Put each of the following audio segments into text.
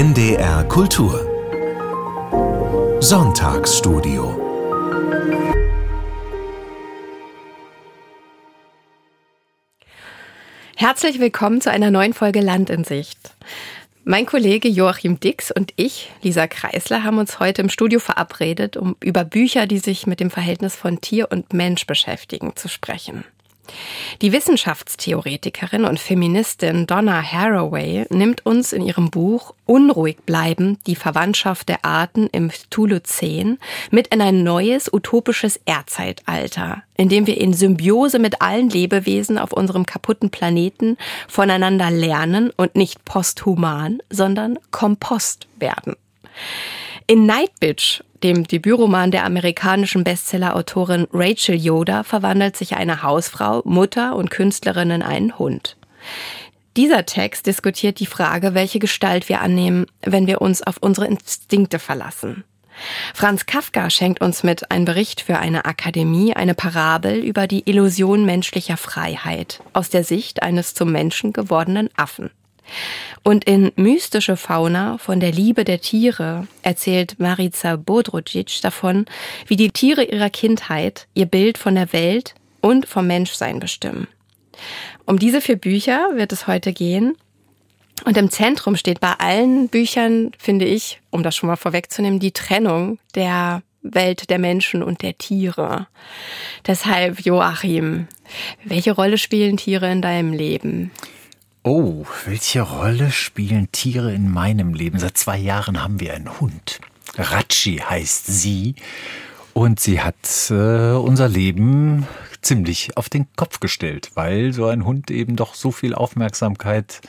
NDR Kultur Sonntagsstudio Herzlich willkommen zu einer neuen Folge Land in Sicht. Mein Kollege Joachim Dix und ich, Lisa Kreisler, haben uns heute im Studio verabredet, um über Bücher, die sich mit dem Verhältnis von Tier und Mensch beschäftigen, zu sprechen. Die Wissenschaftstheoretikerin und Feministin Donna Haraway nimmt uns in ihrem Buch Unruhig bleiben, die Verwandtschaft der Arten im Thuluzän mit in ein neues utopisches Erdzeitalter, in dem wir in Symbiose mit allen Lebewesen auf unserem kaputten Planeten voneinander lernen und nicht posthuman, sondern Kompost werden. In Night Bitch dem Debütroman der amerikanischen Bestsellerautorin Rachel Yoda verwandelt sich eine Hausfrau, Mutter und Künstlerin in einen Hund. Dieser Text diskutiert die Frage, welche Gestalt wir annehmen, wenn wir uns auf unsere Instinkte verlassen. Franz Kafka schenkt uns mit einem Bericht für eine Akademie eine Parabel über die Illusion menschlicher Freiheit aus der Sicht eines zum Menschen gewordenen Affen. Und in Mystische Fauna von der Liebe der Tiere erzählt Marica Bodrucic davon, wie die Tiere ihrer Kindheit ihr Bild von der Welt und vom Menschsein bestimmen. Um diese vier Bücher wird es heute gehen. Und im Zentrum steht bei allen Büchern, finde ich, um das schon mal vorwegzunehmen, die Trennung der Welt der Menschen und der Tiere. Deshalb, Joachim, welche Rolle spielen Tiere in deinem Leben? Oh, welche Rolle spielen Tiere in meinem Leben? Seit zwei Jahren haben wir einen Hund. Ratschi heißt sie. Und sie hat äh, unser Leben ziemlich auf den Kopf gestellt, weil so ein Hund eben doch so viel Aufmerksamkeit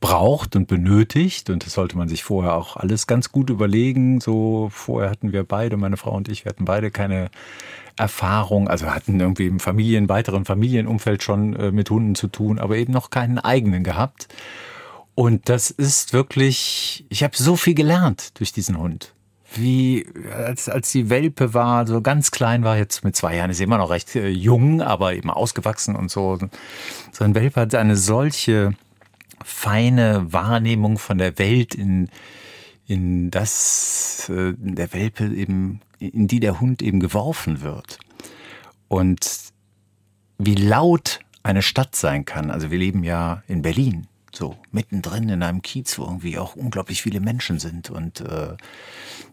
braucht und benötigt. Und das sollte man sich vorher auch alles ganz gut überlegen. So vorher hatten wir beide, meine Frau und ich, wir hatten beide keine Erfahrung, also hatten irgendwie im Familien, weiteren Familienumfeld schon äh, mit Hunden zu tun, aber eben noch keinen eigenen gehabt. Und das ist wirklich, ich habe so viel gelernt durch diesen Hund. Wie als, als die Welpe war, so ganz klein war, jetzt mit zwei Jahren ist immer noch recht äh, jung, aber eben ausgewachsen und so. So ein Welpe hat eine solche feine Wahrnehmung von der Welt in, in das äh, der Welpe eben in die der Hund eben geworfen wird. Und wie laut eine Stadt sein kann. Also wir leben ja in Berlin, so mittendrin in einem Kiez, wo irgendwie auch unglaublich viele Menschen sind und äh,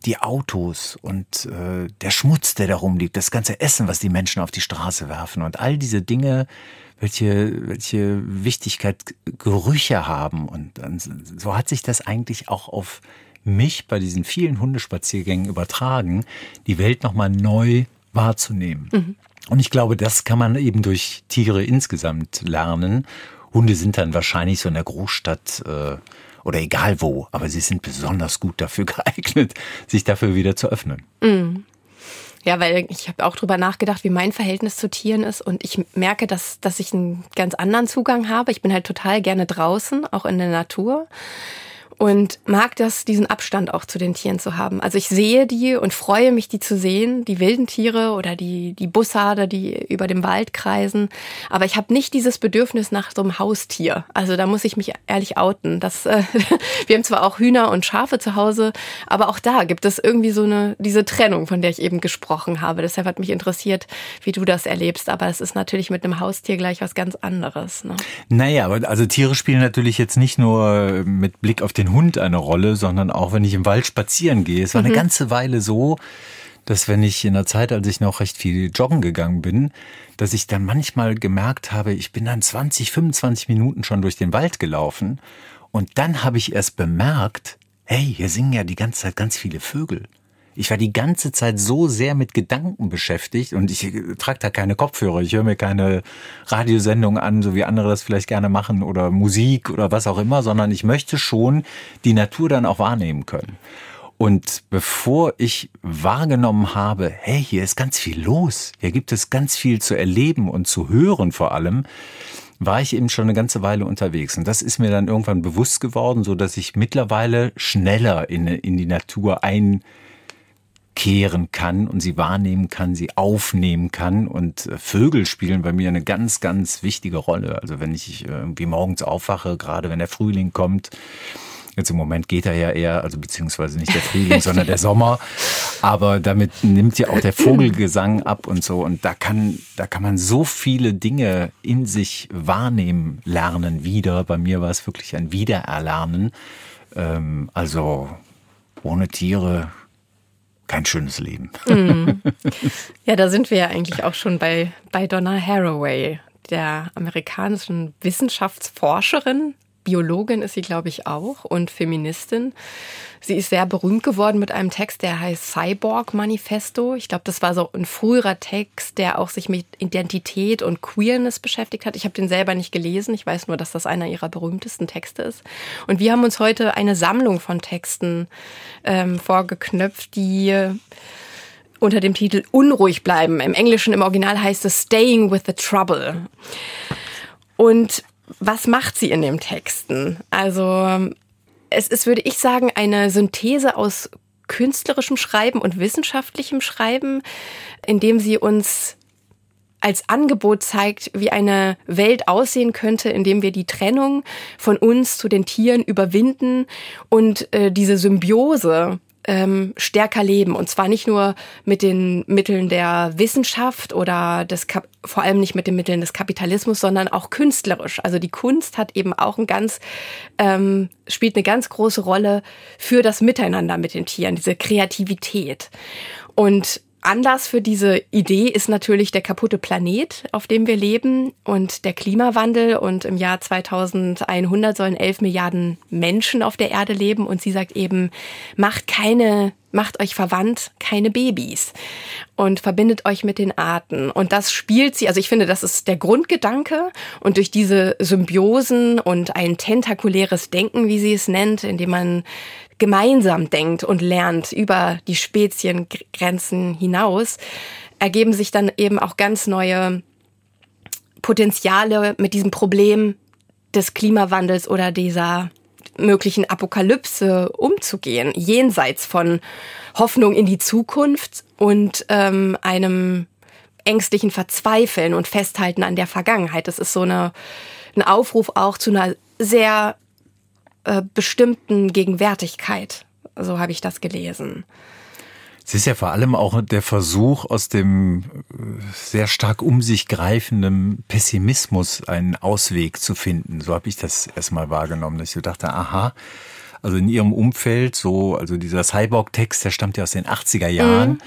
die Autos und äh, der Schmutz, der da rumliegt, das ganze Essen, was die Menschen auf die Straße werfen und all diese Dinge, welche, welche Wichtigkeit Gerüche haben. Und dann, so hat sich das eigentlich auch auf mich bei diesen vielen Hundespaziergängen übertragen, die Welt nochmal neu wahrzunehmen. Mhm. Und ich glaube, das kann man eben durch Tiere insgesamt lernen. Hunde sind dann wahrscheinlich so in der Großstadt äh, oder egal wo, aber sie sind besonders gut dafür geeignet, sich dafür wieder zu öffnen. Mhm. Ja, weil ich habe auch drüber nachgedacht, wie mein Verhältnis zu Tieren ist und ich merke, dass, dass ich einen ganz anderen Zugang habe. Ich bin halt total gerne draußen, auch in der Natur und mag das, diesen Abstand auch zu den Tieren zu haben. Also ich sehe die und freue mich, die zu sehen, die wilden Tiere oder die, die Bussarde, die über dem Wald kreisen. Aber ich habe nicht dieses Bedürfnis nach so einem Haustier. Also da muss ich mich ehrlich outen. Das, äh, wir haben zwar auch Hühner und Schafe zu Hause, aber auch da gibt es irgendwie so eine, diese Trennung, von der ich eben gesprochen habe. Deshalb hat mich interessiert, wie du das erlebst. Aber es ist natürlich mit einem Haustier gleich was ganz anderes. Ne? Naja, also Tiere spielen natürlich jetzt nicht nur mit Blick auf den Hund eine Rolle, sondern auch wenn ich im Wald spazieren gehe. Es war mhm. eine ganze Weile so, dass wenn ich in der Zeit, als ich noch recht viel joggen gegangen bin, dass ich dann manchmal gemerkt habe, ich bin dann 20, 25 Minuten schon durch den Wald gelaufen und dann habe ich erst bemerkt, hey, hier singen ja die ganze Zeit ganz viele Vögel. Ich war die ganze Zeit so sehr mit Gedanken beschäftigt und ich trage da keine Kopfhörer, ich höre mir keine Radiosendung an, so wie andere das vielleicht gerne machen oder Musik oder was auch immer, sondern ich möchte schon die Natur dann auch wahrnehmen können. Und bevor ich wahrgenommen habe, hey, hier ist ganz viel los, hier gibt es ganz viel zu erleben und zu hören vor allem, war ich eben schon eine ganze Weile unterwegs. Und das ist mir dann irgendwann bewusst geworden, so dass ich mittlerweile schneller in, in die Natur ein kehren kann und sie wahrnehmen kann, sie aufnehmen kann. Und äh, Vögel spielen bei mir eine ganz, ganz wichtige Rolle. Also wenn ich äh, irgendwie morgens aufwache, gerade wenn der Frühling kommt, Jetzt im Moment geht er ja eher, also beziehungsweise nicht der Frühling, sondern der Sommer. Aber damit nimmt ja auch der Vogelgesang ab und so. Und da kann, da kann man so viele Dinge in sich wahrnehmen, lernen wieder. Bei mir war es wirklich ein Wiedererlernen. Ähm, also ohne Tiere kein schönes Leben. Mm. Ja, da sind wir ja eigentlich auch schon bei, bei Donna Haraway, der amerikanischen Wissenschaftsforscherin, Biologin ist sie, glaube ich, auch und Feministin. Sie ist sehr berühmt geworden mit einem Text, der heißt Cyborg Manifesto. Ich glaube, das war so ein früherer Text, der auch sich mit Identität und Queerness beschäftigt hat. Ich habe den selber nicht gelesen. Ich weiß nur, dass das einer ihrer berühmtesten Texte ist. Und wir haben uns heute eine Sammlung von Texten ähm, vorgeknöpft, die unter dem Titel Unruhig bleiben. Im Englischen, im Original heißt es Staying with the Trouble. Und was macht sie in den Texten? Also es ist, würde ich sagen, eine Synthese aus künstlerischem Schreiben und wissenschaftlichem Schreiben, indem sie uns als Angebot zeigt, wie eine Welt aussehen könnte, indem wir die Trennung von uns zu den Tieren überwinden und äh, diese Symbiose ähm, stärker leben. Und zwar nicht nur mit den Mitteln der Wissenschaft oder des Kap vor allem nicht mit den Mitteln des Kapitalismus, sondern auch künstlerisch. Also die Kunst hat eben auch ein ganz, ähm, spielt eine ganz große Rolle für das Miteinander mit den Tieren, diese Kreativität. Und Anlass für diese Idee ist natürlich der kaputte Planet, auf dem wir leben und der Klimawandel. Und im Jahr 2100 sollen 11 Milliarden Menschen auf der Erde leben. Und sie sagt eben, macht keine, macht euch verwandt, keine Babys und verbindet euch mit den Arten. Und das spielt sie, also ich finde, das ist der Grundgedanke. Und durch diese Symbiosen und ein tentakuläres Denken, wie sie es nennt, indem man gemeinsam denkt und lernt über die Speziengrenzen hinaus, ergeben sich dann eben auch ganz neue Potenziale mit diesem Problem des Klimawandels oder dieser möglichen Apokalypse umzugehen, jenseits von Hoffnung in die Zukunft und ähm, einem ängstlichen Verzweifeln und Festhalten an der Vergangenheit. Das ist so eine, ein Aufruf auch zu einer sehr äh, bestimmten Gegenwärtigkeit. So habe ich das gelesen. Es ist ja vor allem auch der Versuch, aus dem äh, sehr stark um sich greifenden Pessimismus einen Ausweg zu finden. So habe ich das erstmal wahrgenommen, dass ich dachte, aha, also in ihrem Umfeld, so, also dieser Cyborg-Text, der stammt ja aus den 80er Jahren. Mhm.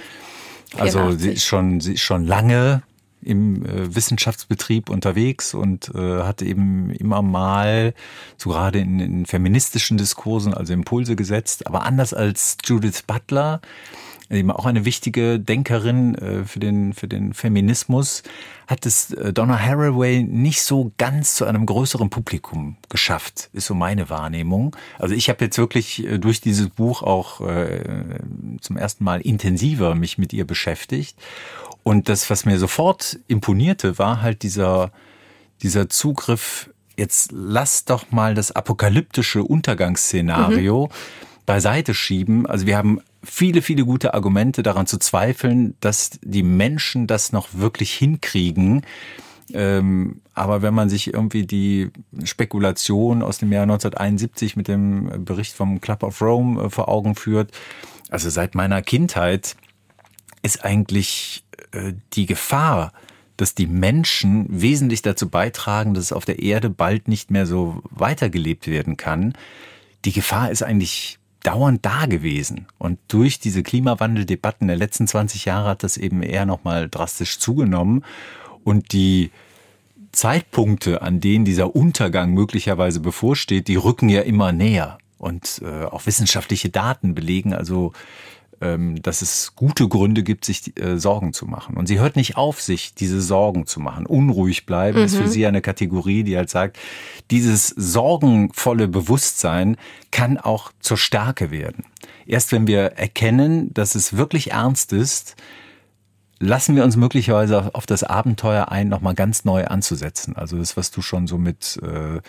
Also sie ist schon, sie ist schon lange im äh, Wissenschaftsbetrieb unterwegs und äh, hat eben immer mal, so gerade in, in feministischen Diskursen, also Impulse gesetzt. Aber anders als Judith Butler, eben auch eine wichtige Denkerin äh, für den für den Feminismus, hat es äh, Donna Haraway nicht so ganz zu einem größeren Publikum geschafft, ist so meine Wahrnehmung. Also ich habe jetzt wirklich äh, durch dieses Buch auch äh, zum ersten Mal intensiver mich mit ihr beschäftigt und das, was mir sofort imponierte, war halt dieser, dieser Zugriff, jetzt lass doch mal das apokalyptische Untergangsszenario mhm. beiseite schieben. Also wir haben viele, viele gute Argumente daran zu zweifeln, dass die Menschen das noch wirklich hinkriegen. Ähm, aber wenn man sich irgendwie die Spekulation aus dem Jahr 1971 mit dem Bericht vom Club of Rome äh, vor Augen führt, also seit meiner Kindheit ist eigentlich die Gefahr, dass die Menschen wesentlich dazu beitragen, dass es auf der Erde bald nicht mehr so weitergelebt werden kann, die Gefahr ist eigentlich dauernd da gewesen. Und durch diese Klimawandeldebatten der letzten 20 Jahre hat das eben eher nochmal drastisch zugenommen. Und die Zeitpunkte, an denen dieser Untergang möglicherweise bevorsteht, die rücken ja immer näher. Und äh, auch wissenschaftliche Daten belegen also dass es gute Gründe gibt, sich äh, Sorgen zu machen. Und sie hört nicht auf, sich diese Sorgen zu machen. Unruhig bleiben mhm. ist für mhm. sie eine Kategorie, die halt sagt, dieses sorgenvolle Bewusstsein kann auch zur Stärke werden. Erst wenn wir erkennen, dass es wirklich ernst ist, lassen wir uns möglicherweise auf das Abenteuer ein, nochmal ganz neu anzusetzen. Also das, was du schon so mit äh,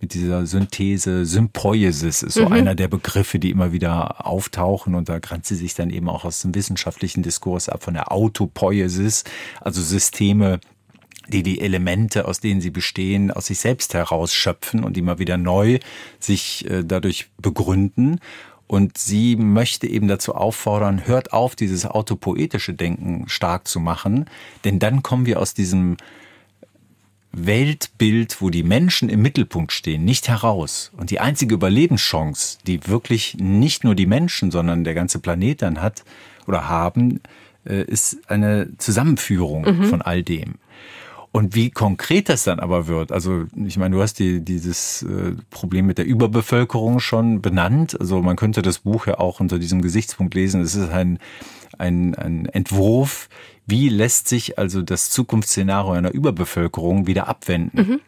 mit dieser Synthese, Sympoiesis ist so mhm. einer der Begriffe, die immer wieder auftauchen und da grenzt sie sich dann eben auch aus dem wissenschaftlichen Diskurs ab von der Autopoiesis, also Systeme, die die Elemente, aus denen sie bestehen, aus sich selbst herausschöpfen und immer wieder neu sich äh, dadurch begründen. Und sie möchte eben dazu auffordern, hört auf, dieses autopoetische Denken stark zu machen, denn dann kommen wir aus diesem Weltbild, wo die Menschen im Mittelpunkt stehen, nicht heraus. Und die einzige Überlebenschance, die wirklich nicht nur die Menschen, sondern der ganze Planet dann hat oder haben, äh, ist eine Zusammenführung mhm. von all dem. Und wie konkret das dann aber wird, also ich meine, du hast die, dieses äh, Problem mit der Überbevölkerung schon benannt. Also man könnte das Buch ja auch unter diesem Gesichtspunkt lesen. Es ist ein, ein, ein Entwurf, wie lässt sich also das Zukunftsszenario einer Überbevölkerung wieder abwenden, mhm.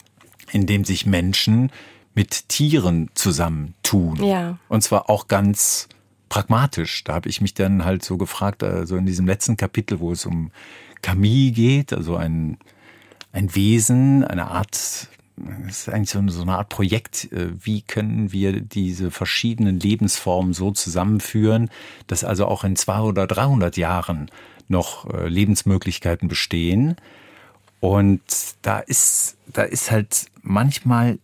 indem sich Menschen mit Tieren zusammentun. Ja. Und zwar auch ganz pragmatisch. Da habe ich mich dann halt so gefragt, also in diesem letzten Kapitel, wo es um Camille geht, also ein, ein Wesen, eine Art, das ist eigentlich so eine, Art Projekt, äh, wie können wir diese verschiedenen Lebensformen so zusammenführen, dass also auch in 200 oder 300 Jahren noch äh, Lebensmöglichkeiten bestehen. Und da ist, da ist halt manchmal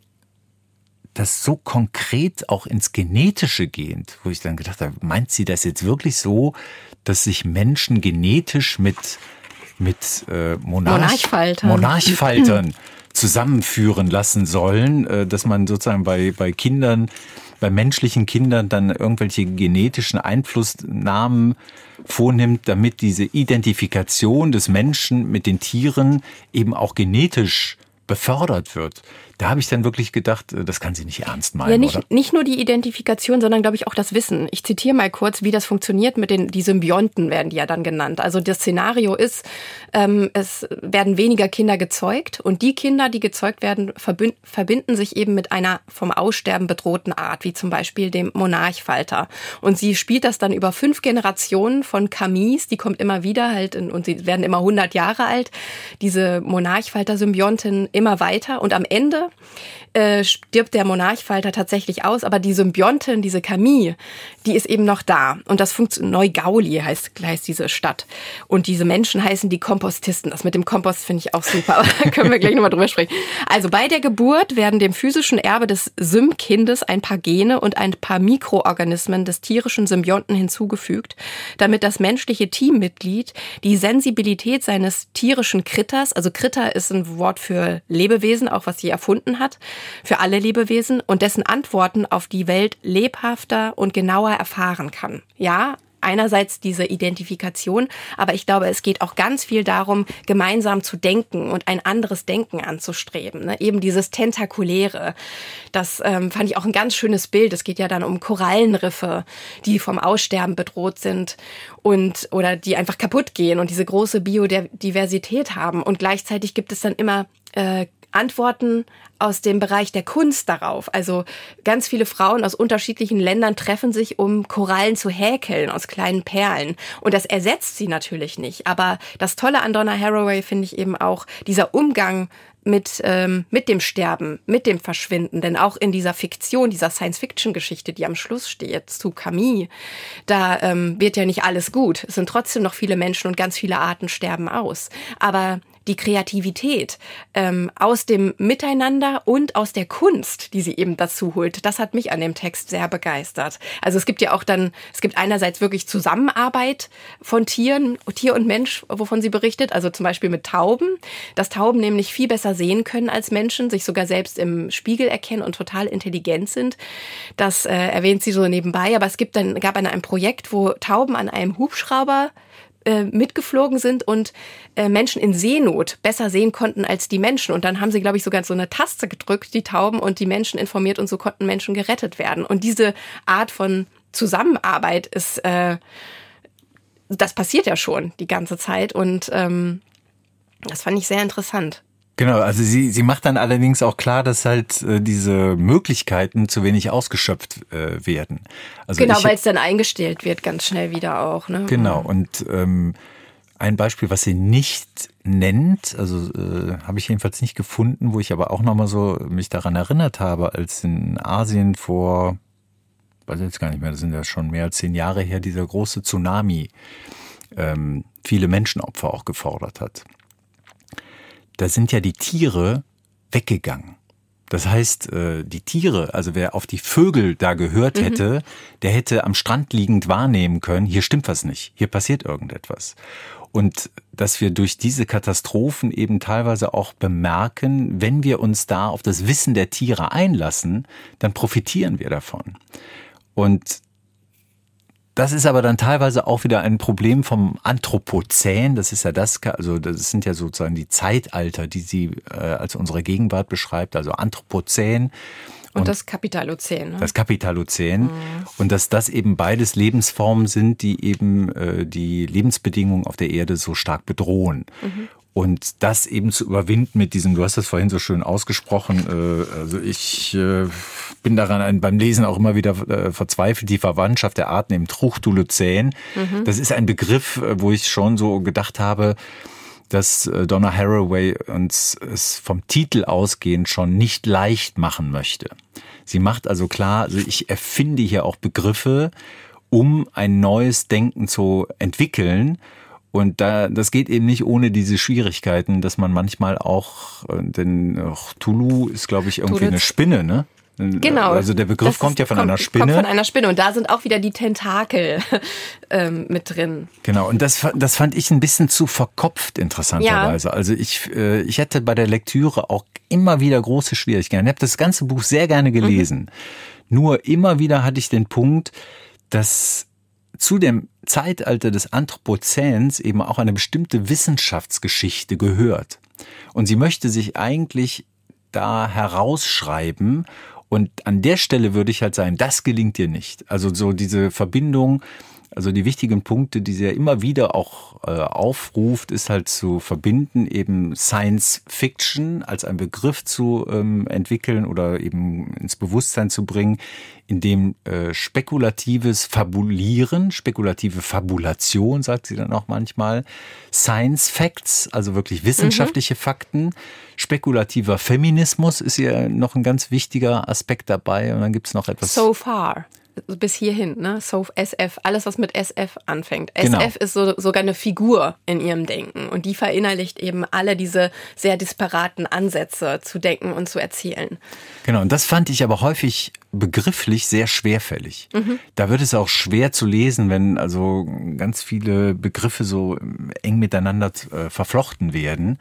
das so konkret auch ins Genetische gehend, wo ich dann gedacht habe, meint sie das jetzt wirklich so, dass sich Menschen genetisch mit, mit äh, Monarch, Monarchfaltern, Monarchfaltern zusammenführen lassen sollen, äh, dass man sozusagen bei, bei Kindern bei menschlichen Kindern dann irgendwelche genetischen Einflussnahmen vornimmt, damit diese Identifikation des Menschen mit den Tieren eben auch genetisch befördert wird da habe ich dann wirklich gedacht, äh, das kann sie nicht ernst meinen. Ja, nicht, oder? nicht nur die Identifikation, sondern glaube ich auch das Wissen. Ich zitiere mal kurz, wie das funktioniert mit den die Symbionten werden die ja dann genannt. Also das Szenario ist, ähm, es werden weniger Kinder gezeugt und die Kinder, die gezeugt werden, verbinden sich eben mit einer vom Aussterben bedrohten Art, wie zum Beispiel dem Monarchfalter. Und sie spielt das dann über fünf Generationen von Camis, die kommt immer wieder halt in, und sie werden immer 100 Jahre alt. Diese Monarchfalter-Symbiontin immer weiter und am Ende äh, stirbt der Monarchfalter tatsächlich aus, aber die Symbiontin, diese Camille, die ist eben noch da. Und das funktioniert, Neugauli heißt, heißt diese Stadt. Und diese Menschen heißen die Kompostisten. Das mit dem Kompost finde ich auch super, aber da können wir gleich nochmal drüber sprechen. Also bei der Geburt werden dem physischen Erbe des Sym-Kindes ein paar Gene und ein paar Mikroorganismen des tierischen Symbionten hinzugefügt, damit das menschliche Teammitglied die Sensibilität seines tierischen Kritters, also Kritter ist ein Wort für Lebewesen, auch was sie erfunden hat, für alle Lebewesen und dessen Antworten auf die Welt lebhafter und genauer erfahren kann. Ja, einerseits diese Identifikation, aber ich glaube, es geht auch ganz viel darum, gemeinsam zu denken und ein anderes Denken anzustreben. Ne? Eben dieses Tentakuläre. Das ähm, fand ich auch ein ganz schönes Bild. Es geht ja dann um Korallenriffe, die vom Aussterben bedroht sind und oder die einfach kaputt gehen und diese große Biodiversität haben. Und gleichzeitig gibt es dann immer äh, Antworten aus dem Bereich der Kunst darauf. Also ganz viele Frauen aus unterschiedlichen Ländern treffen sich, um Korallen zu häkeln aus kleinen Perlen. Und das ersetzt sie natürlich nicht. Aber das Tolle an Donna Haraway finde ich eben auch dieser Umgang mit, ähm, mit dem Sterben, mit dem Verschwinden. Denn auch in dieser Fiktion, dieser Science-Fiction-Geschichte, die am Schluss steht, zu Camille, da ähm, wird ja nicht alles gut. Es sind trotzdem noch viele Menschen und ganz viele Arten sterben aus. Aber die Kreativität ähm, aus dem Miteinander und aus der Kunst, die sie eben dazu holt. Das hat mich an dem Text sehr begeistert. Also es gibt ja auch dann, es gibt einerseits wirklich Zusammenarbeit von Tieren, Tier und Mensch, wovon sie berichtet, also zum Beispiel mit Tauben, dass Tauben nämlich viel besser sehen können als Menschen, sich sogar selbst im Spiegel erkennen und total intelligent sind. Das äh, erwähnt sie so nebenbei, aber es gibt dann, gab ein, ein Projekt, wo Tauben an einem Hubschrauber äh, mitgeflogen sind und äh, Menschen in Seenot besser sehen konnten als die Menschen. Und dann haben sie, glaube ich, sogar so eine Taste gedrückt, die Tauben, und die Menschen informiert und so konnten Menschen gerettet werden. Und diese Art von Zusammenarbeit ist, äh, das passiert ja schon die ganze Zeit und ähm, das fand ich sehr interessant. Genau, also sie, sie macht dann allerdings auch klar, dass halt äh, diese Möglichkeiten zu wenig ausgeschöpft äh, werden. Also genau, weil es dann eingestellt wird, ganz schnell wieder auch. Ne? Genau, und ähm, ein Beispiel, was sie nicht nennt, also äh, habe ich jedenfalls nicht gefunden, wo ich aber auch nochmal so mich daran erinnert habe, als in Asien vor, weiß jetzt gar nicht mehr, das sind ja schon mehr als zehn Jahre her, dieser große Tsunami ähm, viele Menschenopfer auch gefordert hat da sind ja die Tiere weggegangen. Das heißt, äh, die Tiere, also wer auf die Vögel da gehört hätte, der hätte am Strand liegend wahrnehmen können, hier stimmt was nicht, hier passiert irgendetwas. Und dass wir durch diese Katastrophen eben teilweise auch bemerken, wenn wir uns da auf das Wissen der Tiere einlassen, dann profitieren wir davon. Und das ist aber dann teilweise auch wieder ein Problem vom Anthropozän. Das ist ja das, also das sind ja sozusagen die Zeitalter, die sie äh, als unsere Gegenwart beschreibt, also Anthropozän. Und, und das Kapitalozän. Ne? Das Kapitalozän. Mhm. Und dass das eben beides Lebensformen sind, die eben äh, die Lebensbedingungen auf der Erde so stark bedrohen. Mhm. Und das eben zu überwinden mit diesem, du hast das vorhin so schön ausgesprochen, äh, also ich äh, bin daran beim Lesen auch immer wieder äh, verzweifelt, die Verwandtschaft der Arten im Truchtulozän. Mhm. Das ist ein Begriff, wo ich schon so gedacht habe, dass Donna Haraway uns es vom Titel ausgehend schon nicht leicht machen möchte. Sie macht also klar, also ich erfinde hier auch Begriffe, um ein neues Denken zu entwickeln und da, das geht eben nicht ohne diese Schwierigkeiten, dass man manchmal auch, äh, denn auch Tulu ist, glaube ich, irgendwie eine Spinne, ne? Genau. Also der Begriff das kommt ja von kommt, einer Spinne. Kommt von einer Spinne und da sind auch wieder die Tentakel ähm, mit drin. Genau. Und das, das fand ich ein bisschen zu verkopft interessanterweise. Ja. Also ich, äh, ich hätte bei der Lektüre auch immer wieder große Schwierigkeiten. Ich habe das ganze Buch sehr gerne gelesen. Mhm. Nur immer wieder hatte ich den Punkt, dass zu dem Zeitalter des Anthropozäns eben auch eine bestimmte Wissenschaftsgeschichte gehört. Und sie möchte sich eigentlich da herausschreiben und an der Stelle würde ich halt sagen, das gelingt dir nicht. Also so diese Verbindung also die wichtigen Punkte, die sie ja immer wieder auch äh, aufruft, ist halt zu verbinden, eben Science Fiction als ein Begriff zu ähm, entwickeln oder eben ins Bewusstsein zu bringen, in dem äh, spekulatives Fabulieren, spekulative Fabulation, sagt sie dann auch manchmal, Science Facts, also wirklich wissenschaftliche mhm. Fakten, spekulativer Feminismus ist ja noch ein ganz wichtiger Aspekt dabei und dann gibt's noch etwas. So far bis hierhin, ne? So SF, alles was mit SF anfängt. Genau. SF ist so, sogar eine Figur in ihrem Denken und die verinnerlicht eben alle diese sehr disparaten Ansätze zu denken und zu erzählen. Genau, und das fand ich aber häufig begrifflich sehr schwerfällig. Mhm. Da wird es auch schwer zu lesen, wenn also ganz viele Begriffe so eng miteinander äh, verflochten werden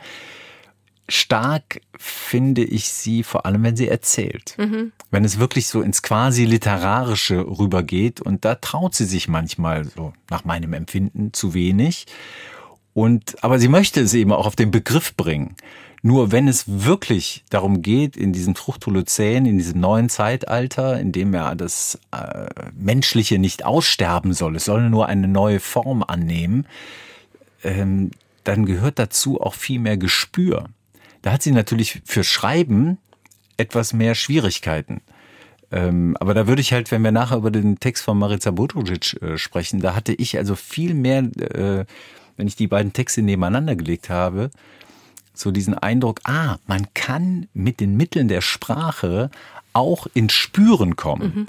stark finde ich sie vor allem, wenn sie erzählt. Mhm. Wenn es wirklich so ins quasi literarische rübergeht und da traut sie sich manchmal so nach meinem Empfinden zu wenig. Und, aber sie möchte es eben auch auf den Begriff bringen. Nur wenn es wirklich darum geht, in diesem Truchtolozän, in diesem neuen Zeitalter, in dem ja das äh, Menschliche nicht aussterben soll, es soll nur eine neue Form annehmen, ähm, dann gehört dazu auch viel mehr Gespür. Da hat sie natürlich für Schreiben etwas mehr Schwierigkeiten. Ähm, aber da würde ich halt, wenn wir nachher über den Text von Marica Botocic äh, sprechen, da hatte ich also viel mehr, äh, wenn ich die beiden Texte nebeneinander gelegt habe, so diesen Eindruck, ah, man kann mit den Mitteln der Sprache auch ins Spüren kommen. Mhm.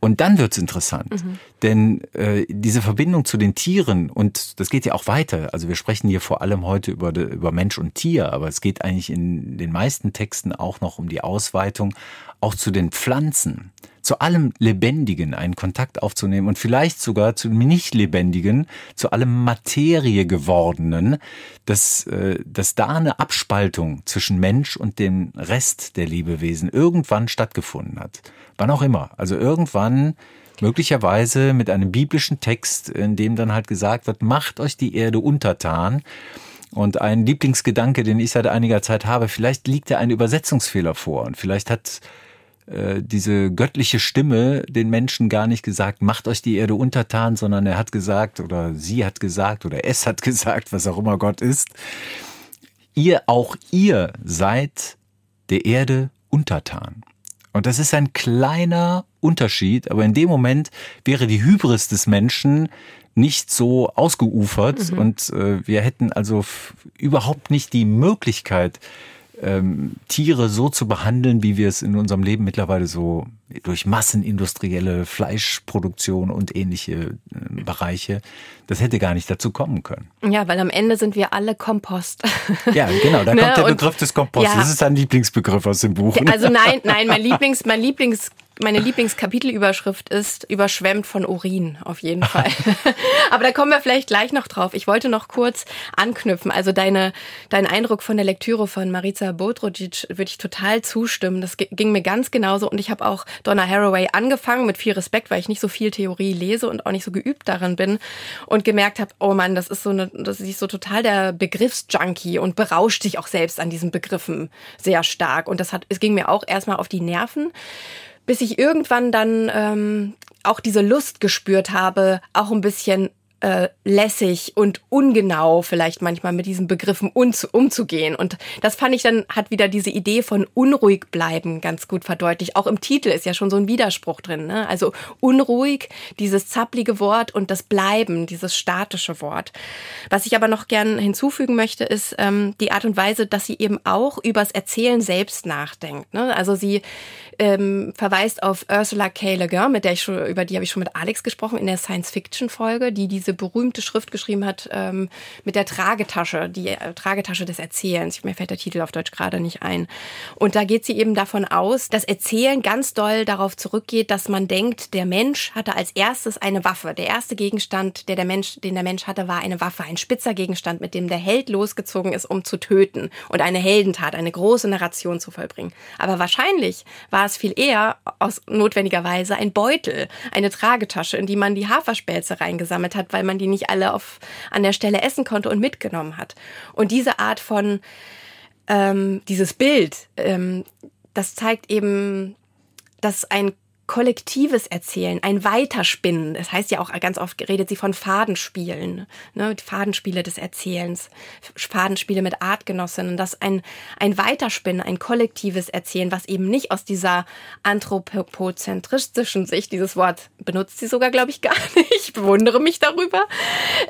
Und dann wird's interessant. Mhm. Denn äh, diese Verbindung zu den Tieren, und das geht ja auch weiter, also wir sprechen hier vor allem heute über, über Mensch und Tier, aber es geht eigentlich in den meisten Texten auch noch um die Ausweitung, auch zu den Pflanzen, zu allem Lebendigen einen Kontakt aufzunehmen und vielleicht sogar zu dem Nicht-Lebendigen, zu allem Materie gewordenen, dass, äh, dass da eine Abspaltung zwischen Mensch und dem Rest der Lebewesen irgendwann stattgefunden hat. Wann auch immer. Also irgendwann möglicherweise mit einem biblischen Text, in dem dann halt gesagt wird, macht euch die Erde untertan. Und ein Lieblingsgedanke, den ich seit einiger Zeit habe, vielleicht liegt da ein Übersetzungsfehler vor und vielleicht hat äh, diese göttliche Stimme den Menschen gar nicht gesagt, macht euch die Erde untertan, sondern er hat gesagt oder sie hat gesagt oder es hat gesagt, was auch immer Gott ist, ihr auch ihr seid der Erde untertan. Und das ist ein kleiner Unterschied, aber in dem Moment wäre die Hybris des Menschen nicht so ausgeufert mhm. und äh, wir hätten also überhaupt nicht die Möglichkeit, ähm, Tiere so zu behandeln, wie wir es in unserem Leben mittlerweile so durch massenindustrielle Fleischproduktion und ähnliche äh, Bereiche, das hätte gar nicht dazu kommen können. Ja, weil am Ende sind wir alle Kompost. Ja, genau, da ne? kommt der Begriff des Kompost. Ja. Das ist ein Lieblingsbegriff aus dem Buch. Also nein, nein, mein Lieblings, mein Lieblings meine Lieblingskapitelüberschrift ist überschwemmt von Urin, auf jeden Fall. Aber da kommen wir vielleicht gleich noch drauf. Ich wollte noch kurz anknüpfen. Also deine, dein Eindruck von der Lektüre von Marica Bodrogic würde ich total zustimmen. Das ging mir ganz genauso. Und ich habe auch Donna Haraway angefangen mit viel Respekt, weil ich nicht so viel Theorie lese und auch nicht so geübt darin bin und gemerkt habe, oh Mann, das ist so eine, das ist so total der Begriffsjunkie und berauscht sich auch selbst an diesen Begriffen sehr stark. Und das hat, es ging mir auch erstmal auf die Nerven bis ich irgendwann dann ähm, auch diese Lust gespürt habe, auch ein bisschen äh, lässig und ungenau vielleicht manchmal mit diesen Begriffen umzugehen. Und das fand ich dann, hat wieder diese Idee von unruhig bleiben ganz gut verdeutlicht. Auch im Titel ist ja schon so ein Widerspruch drin. Ne? Also unruhig, dieses zapplige Wort und das Bleiben, dieses statische Wort. Was ich aber noch gern hinzufügen möchte, ist ähm, die Art und Weise, dass sie eben auch übers Erzählen selbst nachdenkt. Ne? Also sie ähm, verweist auf Ursula K. Le Guin, mit der ich schon, über die habe ich schon mit Alex gesprochen in der Science-Fiction-Folge, die diese berühmte Schrift geschrieben hat ähm, mit der Tragetasche, die äh, Tragetasche des Erzählens. Mir fällt der Titel auf Deutsch gerade nicht ein. Und da geht sie eben davon aus, dass Erzählen ganz doll darauf zurückgeht, dass man denkt, der Mensch hatte als erstes eine Waffe. Der erste Gegenstand, der der Mensch, den der Mensch hatte, war eine Waffe, ein spitzer Gegenstand, mit dem der Held losgezogen ist, um zu töten und eine Heldentat, eine große Narration zu vollbringen. Aber wahrscheinlich war es viel eher aus notwendigerweise ein Beutel, eine Tragetasche, in die man die Haferspelze reingesammelt hat, weil man die nicht alle auf, an der Stelle essen konnte und mitgenommen hat. Und diese Art von, ähm, dieses Bild, ähm, das zeigt eben, dass ein kollektives Erzählen, ein Weiterspinnen. Das heißt ja auch ganz oft redet sie von Fadenspielen, ne, Fadenspiele des Erzählens, Fadenspiele mit Artgenossinnen, dass ein, ein Weiterspinnen, ein kollektives Erzählen, was eben nicht aus dieser anthropozentristischen Sicht, dieses Wort benutzt sie sogar, glaube ich, gar nicht, ich bewundere mich darüber,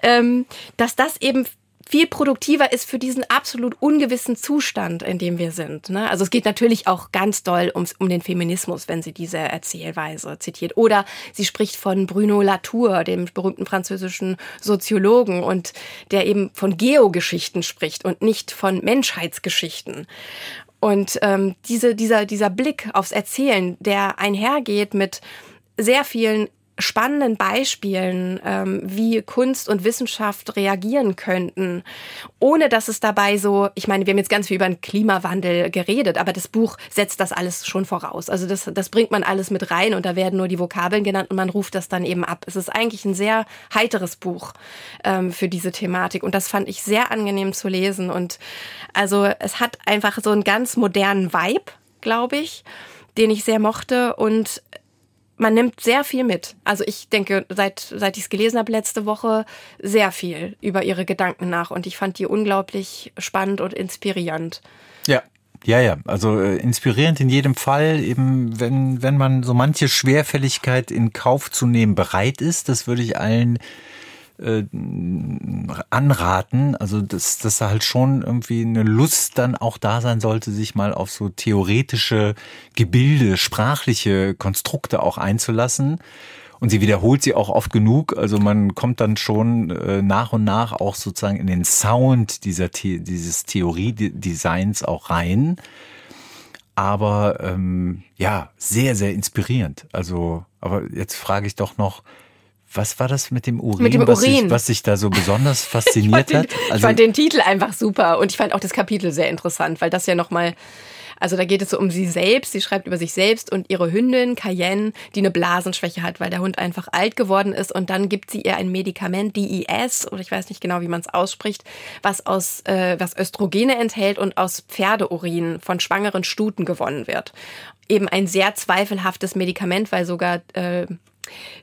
ähm, dass das eben viel produktiver ist für diesen absolut ungewissen Zustand, in dem wir sind. Ne? Also es geht natürlich auch ganz doll ums, um den Feminismus, wenn sie diese Erzählweise zitiert. Oder sie spricht von Bruno Latour, dem berühmten französischen Soziologen, und der eben von Geogeschichten spricht und nicht von Menschheitsgeschichten. Und ähm, diese, dieser, dieser Blick aufs Erzählen, der einhergeht mit sehr vielen spannenden Beispielen, ähm, wie Kunst und Wissenschaft reagieren könnten, ohne dass es dabei so, ich meine, wir haben jetzt ganz viel über den Klimawandel geredet, aber das Buch setzt das alles schon voraus. Also das, das bringt man alles mit rein und da werden nur die Vokabeln genannt und man ruft das dann eben ab. Es ist eigentlich ein sehr heiteres Buch ähm, für diese Thematik und das fand ich sehr angenehm zu lesen und also es hat einfach so einen ganz modernen Vibe, glaube ich den ich sehr mochte und man nimmt sehr viel mit. Also ich denke, seit, seit ich es gelesen habe letzte Woche, sehr viel über ihre Gedanken nach und ich fand die unglaublich spannend und inspirierend. Ja. Ja, ja, also äh, inspirierend in jedem Fall, eben wenn, wenn man so manche Schwerfälligkeit in Kauf zu nehmen bereit ist, das würde ich allen äh, anraten. Also dass, dass da halt schon irgendwie eine Lust dann auch da sein sollte, sich mal auf so theoretische Gebilde, sprachliche Konstrukte auch einzulassen. Und sie wiederholt sie auch oft genug. Also man kommt dann schon äh, nach und nach auch sozusagen in den Sound dieser The dieses Theoriedesigns auch rein. Aber ähm, ja, sehr, sehr inspirierend. Also, aber jetzt frage ich doch noch, was war das mit dem Urin, mit dem was, Urin. Sich, was sich da so besonders fasziniert ich hat? Den, also ich fand den Titel einfach super und ich fand auch das Kapitel sehr interessant, weil das ja nochmal, also da geht es so um sie selbst, sie schreibt über sich selbst und ihre Hündin Cayenne, die eine Blasenschwäche hat, weil der Hund einfach alt geworden ist und dann gibt sie ihr ein Medikament, DIS, oder ich weiß nicht genau, wie man es ausspricht, was aus, äh, was Östrogene enthält und aus Pferdeurin von schwangeren Stuten gewonnen wird. Eben ein sehr zweifelhaftes Medikament, weil sogar äh,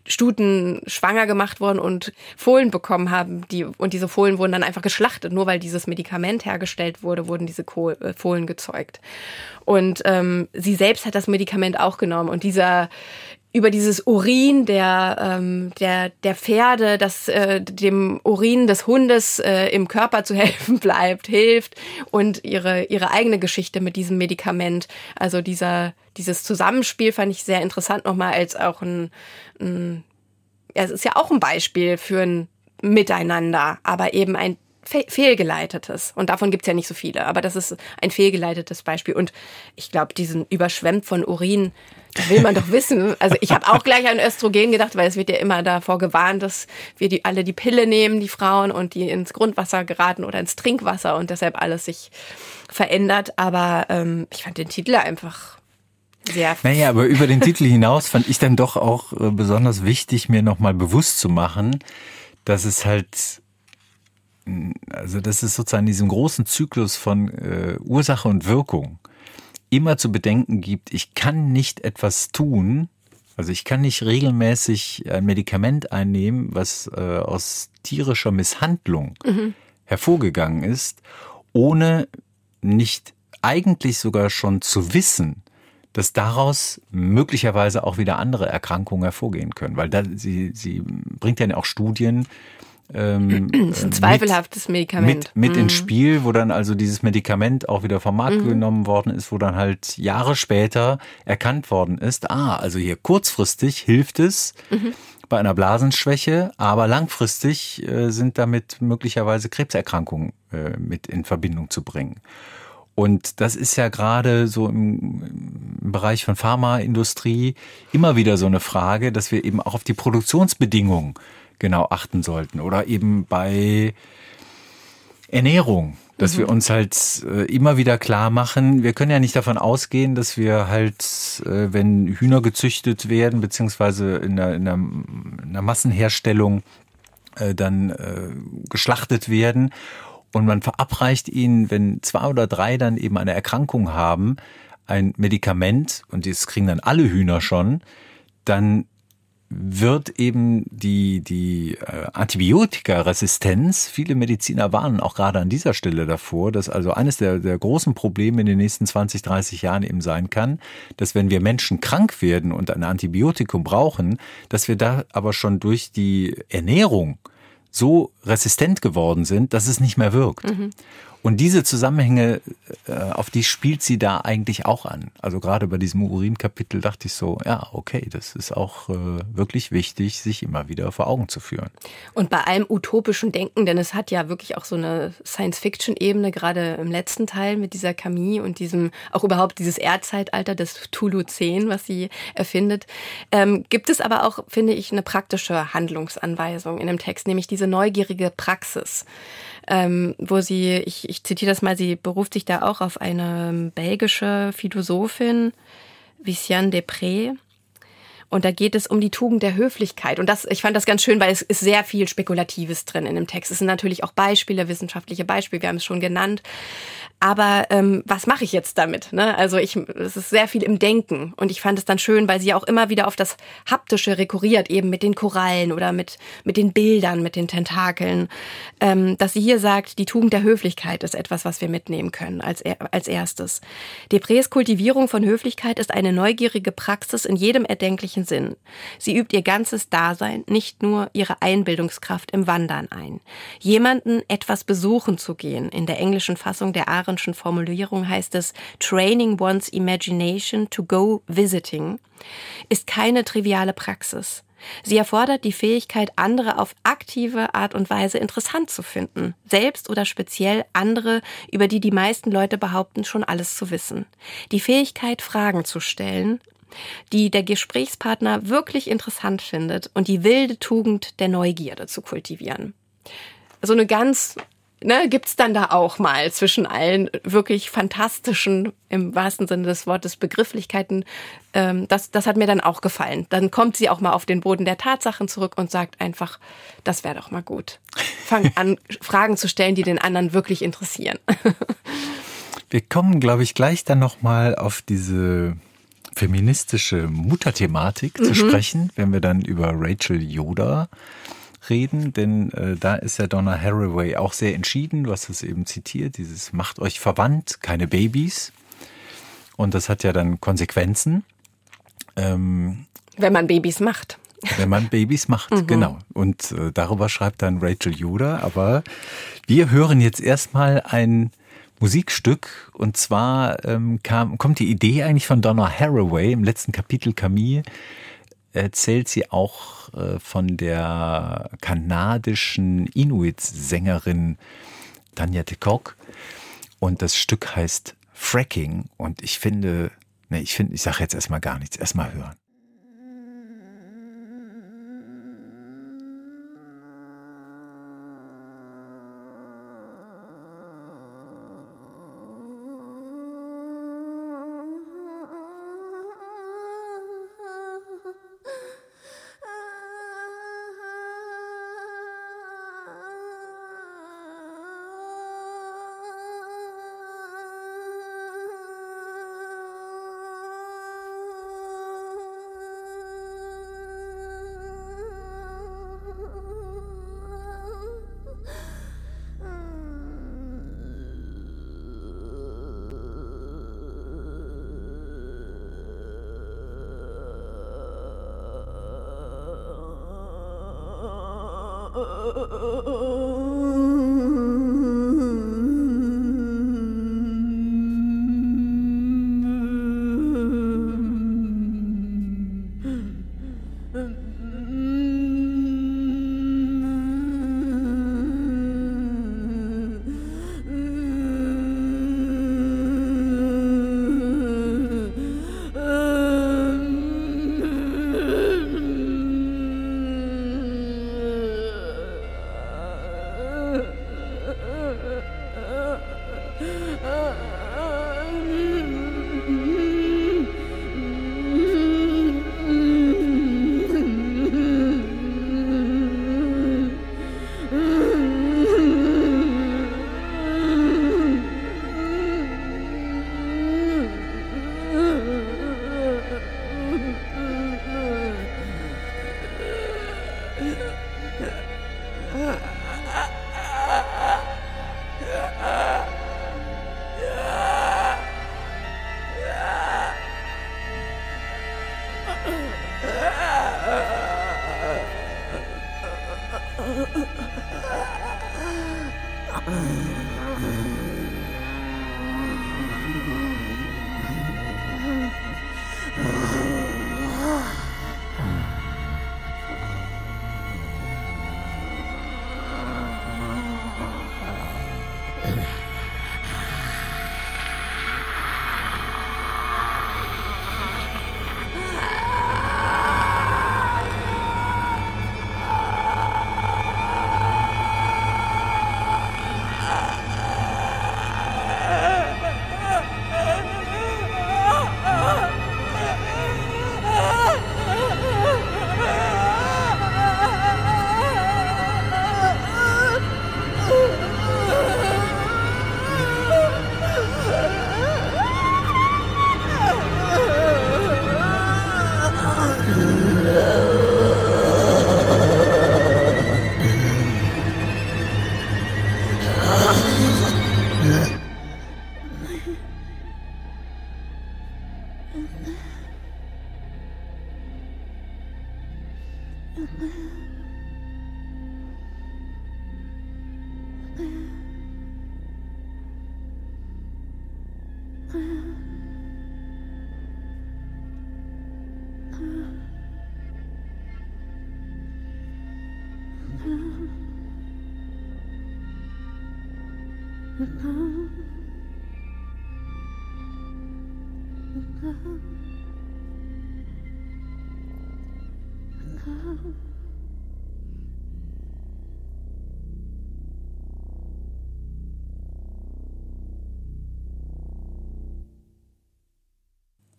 Stuten schwanger gemacht worden und Fohlen bekommen haben, die, und diese Fohlen wurden dann einfach geschlachtet. Nur weil dieses Medikament hergestellt wurde, wurden diese äh, Fohlen gezeugt. Und ähm, sie selbst hat das Medikament auch genommen. Und dieser über dieses Urin der, ähm, der, der Pferde, das äh, dem Urin des Hundes äh, im Körper zu helfen bleibt, hilft und ihre, ihre eigene Geschichte mit diesem Medikament. Also dieser, dieses Zusammenspiel fand ich sehr interessant nochmal als auch ein, ein ja, es ist ja auch ein Beispiel für ein Miteinander, aber eben ein fehlgeleitetes. Und davon gibt's ja nicht so viele, aber das ist ein fehlgeleitetes Beispiel. Und ich glaube, diesen überschwemmt von Urin, da will man doch wissen. Also ich habe auch gleich an Östrogen gedacht, weil es wird ja immer davor gewarnt, dass wir die alle die Pille nehmen, die Frauen, und die ins Grundwasser geraten oder ins Trinkwasser und deshalb alles sich verändert. Aber ähm, ich fand den Titel einfach sehr. Naja, aber über den Titel hinaus fand ich dann doch auch äh, besonders wichtig, mir nochmal bewusst zu machen, dass es halt also das ist sozusagen in diesem großen Zyklus von äh, Ursache und Wirkung immer zu bedenken gibt, ich kann nicht etwas tun, also ich kann nicht regelmäßig ein Medikament einnehmen, was äh, aus tierischer Misshandlung mhm. hervorgegangen ist, ohne nicht eigentlich sogar schon zu wissen, dass daraus möglicherweise auch wieder andere Erkrankungen hervorgehen können. Weil da, sie, sie bringt ja auch Studien, ähm, das ist ein zweifelhaftes mit, Medikament. Mit, mit mhm. ins Spiel, wo dann also dieses Medikament auch wieder vom Markt mhm. genommen worden ist, wo dann halt Jahre später erkannt worden ist, ah, also hier kurzfristig hilft es mhm. bei einer Blasenschwäche, aber langfristig äh, sind damit möglicherweise Krebserkrankungen äh, mit in Verbindung zu bringen. Und das ist ja gerade so im, im, Bereich von Pharmaindustrie immer wieder so eine Frage, dass wir eben auch auf die Produktionsbedingungen genau achten sollten. Oder eben bei Ernährung, dass mhm. wir uns halt äh, immer wieder klar machen, wir können ja nicht davon ausgehen, dass wir halt, äh, wenn Hühner gezüchtet werden, beziehungsweise in der, in der, in der Massenherstellung äh, dann geschlachtet werden und man verabreicht ihnen, wenn zwei oder drei dann eben eine Erkrankung haben, ein Medikament, und das kriegen dann alle Hühner schon, dann wird eben die, die äh, Antibiotikaresistenz, viele Mediziner warnen auch gerade an dieser Stelle davor, dass also eines der, der großen Probleme in den nächsten 20, 30 Jahren eben sein kann, dass wenn wir Menschen krank werden und ein Antibiotikum brauchen, dass wir da aber schon durch die Ernährung so resistent geworden sind, dass es nicht mehr wirkt. Mhm. Und diese Zusammenhänge, äh, auf die spielt sie da eigentlich auch an. Also gerade bei diesem Urinkapitel dachte ich so, ja, okay, das ist auch äh, wirklich wichtig, sich immer wieder vor Augen zu führen. Und bei allem utopischen Denken, denn es hat ja wirklich auch so eine Science-Fiction-Ebene, gerade im letzten Teil mit dieser Camille und diesem, auch überhaupt dieses Erdzeitalter des Tulu-10, was sie erfindet, ähm, gibt es aber auch, finde ich, eine praktische Handlungsanweisung in dem Text, nämlich diese neugierige Praxis ähm, wo sie, ich, ich zitiere das mal, sie beruft sich da auch auf eine belgische Philosophin, Viviane Després, und da geht es um die Tugend der Höflichkeit. Und das, ich fand das ganz schön, weil es ist sehr viel Spekulatives drin in dem Text. Es sind natürlich auch Beispiele, wissenschaftliche Beispiele, wir haben es schon genannt. Aber ähm, was mache ich jetzt damit? Ne? Also ich, es ist sehr viel im Denken und ich fand es dann schön, weil sie auch immer wieder auf das haptische rekurriert, eben mit den Korallen oder mit mit den Bildern, mit den Tentakeln, ähm, dass sie hier sagt, die Tugend der Höflichkeit ist etwas, was wir mitnehmen können als als erstes. Deprés Kultivierung von Höflichkeit ist eine neugierige Praxis in jedem erdenklichen Sinn. Sie übt ihr ganzes Dasein, nicht nur ihre Einbildungskraft im Wandern ein. Jemanden etwas besuchen zu gehen, in der englischen Fassung der arenschen Formulierung heißt es Training one's imagination to go visiting, ist keine triviale Praxis. Sie erfordert die Fähigkeit, andere auf aktive Art und Weise interessant zu finden, selbst oder speziell andere, über die die meisten Leute behaupten, schon alles zu wissen. Die Fähigkeit, Fragen zu stellen, die der Gesprächspartner wirklich interessant findet und die wilde Tugend der Neugierde zu kultivieren. So eine ganz ne, gibt's dann da auch mal zwischen allen wirklich fantastischen, im wahrsten Sinne des Wortes, Begrifflichkeiten. Ähm, das, das hat mir dann auch gefallen. Dann kommt sie auch mal auf den Boden der Tatsachen zurück und sagt einfach, das wäre doch mal gut. Fang an, Fragen zu stellen, die den anderen wirklich interessieren. Wir kommen, glaube ich, gleich dann nochmal auf diese feministische Mutterthematik mhm. zu sprechen, wenn wir dann über Rachel Yoda reden, denn äh, da ist ja Donna Haraway auch sehr entschieden. Du hast es eben zitiert, dieses macht euch verwandt, keine Babys. Und das hat ja dann Konsequenzen. Ähm, Wenn man Babys macht. Wenn man Babys macht, mhm. genau. Und äh, darüber schreibt dann Rachel Judah. Aber wir hören jetzt erstmal ein Musikstück. Und zwar ähm, kam, kommt die Idee eigentlich von Donna Haraway im letzten Kapitel Camille. Erzählt sie auch äh, von der kanadischen Inuit-Sängerin Tanja Tekok. Und das Stück heißt Fracking. Und ich finde, nee, ich finde, ich sage jetzt erstmal gar nichts. Erstmal hören.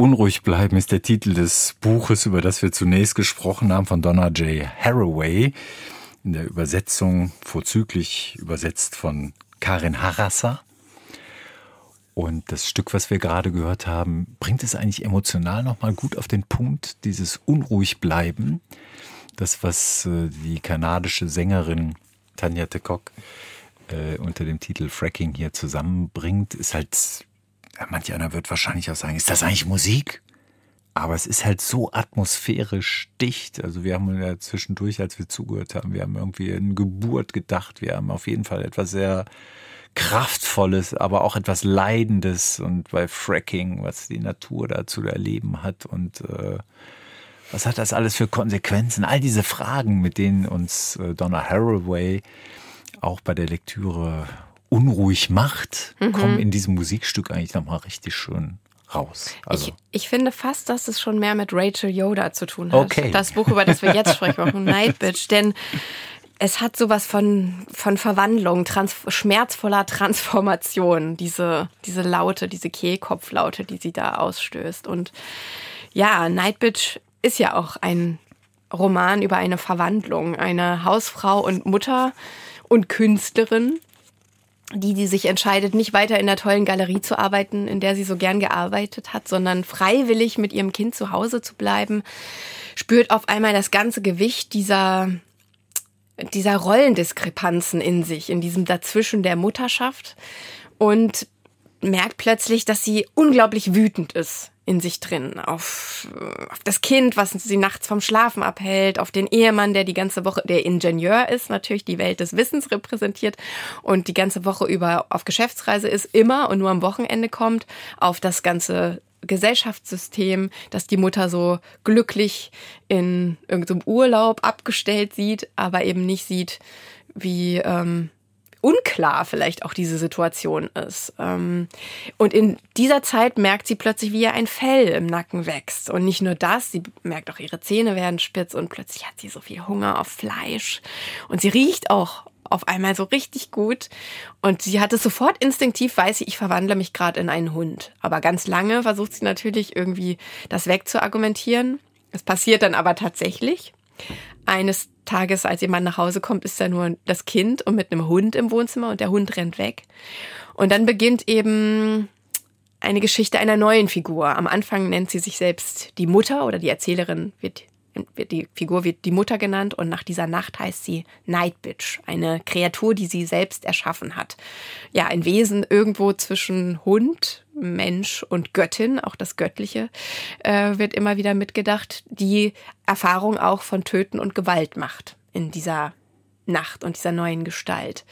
Unruhig bleiben ist der Titel des Buches, über das wir zunächst gesprochen haben, von Donna J. Haraway. In der Übersetzung vorzüglich übersetzt von Karin Harasser. Und das Stück, was wir gerade gehört haben, bringt es eigentlich emotional nochmal gut auf den Punkt, dieses unruhig bleiben. Das, was äh, die kanadische Sängerin Tanja Tekok äh, unter dem Titel Fracking hier zusammenbringt, ist halt, manch einer wird wahrscheinlich auch sagen, ist das eigentlich Musik? Aber es ist halt so atmosphärisch dicht. Also wir haben ja zwischendurch, als wir zugehört haben, wir haben irgendwie in Geburt gedacht. Wir haben auf jeden Fall etwas sehr Kraftvolles, aber auch etwas Leidendes und bei Fracking, was die Natur da zu erleben hat und äh, was hat das alles für Konsequenzen? All diese Fragen, mit denen uns äh, Donna Haraway auch bei der Lektüre unruhig macht, mhm. kommen in diesem Musikstück eigentlich nochmal richtig schön raus. Also. Ich, ich finde fast, dass es schon mehr mit Rachel Yoda zu tun hat. Okay. Das Buch, über das wir jetzt sprechen, Night Bitch. Denn es hat sowas von, von Verwandlung, trans schmerzvoller Transformation, diese, diese Laute, diese Kehlkopflaute, die sie da ausstößt. Und ja, Night Bitch ist ja auch ein Roman über eine Verwandlung, eine Hausfrau und Mutter und Künstlerin, die, die sich entscheidet, nicht weiter in der tollen Galerie zu arbeiten, in der sie so gern gearbeitet hat, sondern freiwillig mit ihrem Kind zu Hause zu bleiben, spürt auf einmal das ganze Gewicht dieser, dieser Rollendiskrepanzen in sich, in diesem Dazwischen der Mutterschaft und merkt plötzlich, dass sie unglaublich wütend ist in sich drin. Auf, auf das Kind, was sie nachts vom Schlafen abhält, auf den Ehemann, der die ganze Woche, der Ingenieur ist, natürlich die Welt des Wissens repräsentiert und die ganze Woche über auf Geschäftsreise ist, immer und nur am Wochenende kommt, auf das ganze Gesellschaftssystem, dass die Mutter so glücklich in irgendeinem Urlaub abgestellt sieht, aber eben nicht sieht, wie ähm, unklar vielleicht auch diese Situation ist. Ähm, und in dieser Zeit merkt sie plötzlich, wie ihr ein Fell im Nacken wächst. Und nicht nur das, sie merkt auch, ihre Zähne werden spitz und plötzlich hat sie so viel Hunger auf Fleisch. Und sie riecht auch auf einmal so richtig gut. Und sie hat es sofort instinktiv, weiß sie, ich verwandle mich gerade in einen Hund. Aber ganz lange versucht sie natürlich irgendwie das wegzuargumentieren. Es passiert dann aber tatsächlich. Eines Tages, als jemand nach Hause kommt, ist da nur das Kind und mit einem Hund im Wohnzimmer und der Hund rennt weg. Und dann beginnt eben eine Geschichte einer neuen Figur. Am Anfang nennt sie sich selbst die Mutter oder die Erzählerin wird die Figur wird die Mutter genannt und nach dieser Nacht heißt sie Night Bitch, eine Kreatur, die sie selbst erschaffen hat. Ja, ein Wesen irgendwo zwischen Hund, Mensch und Göttin, auch das Göttliche äh, wird immer wieder mitgedacht, die Erfahrung auch von Töten und Gewalt macht in dieser Nacht und dieser neuen Gestalt.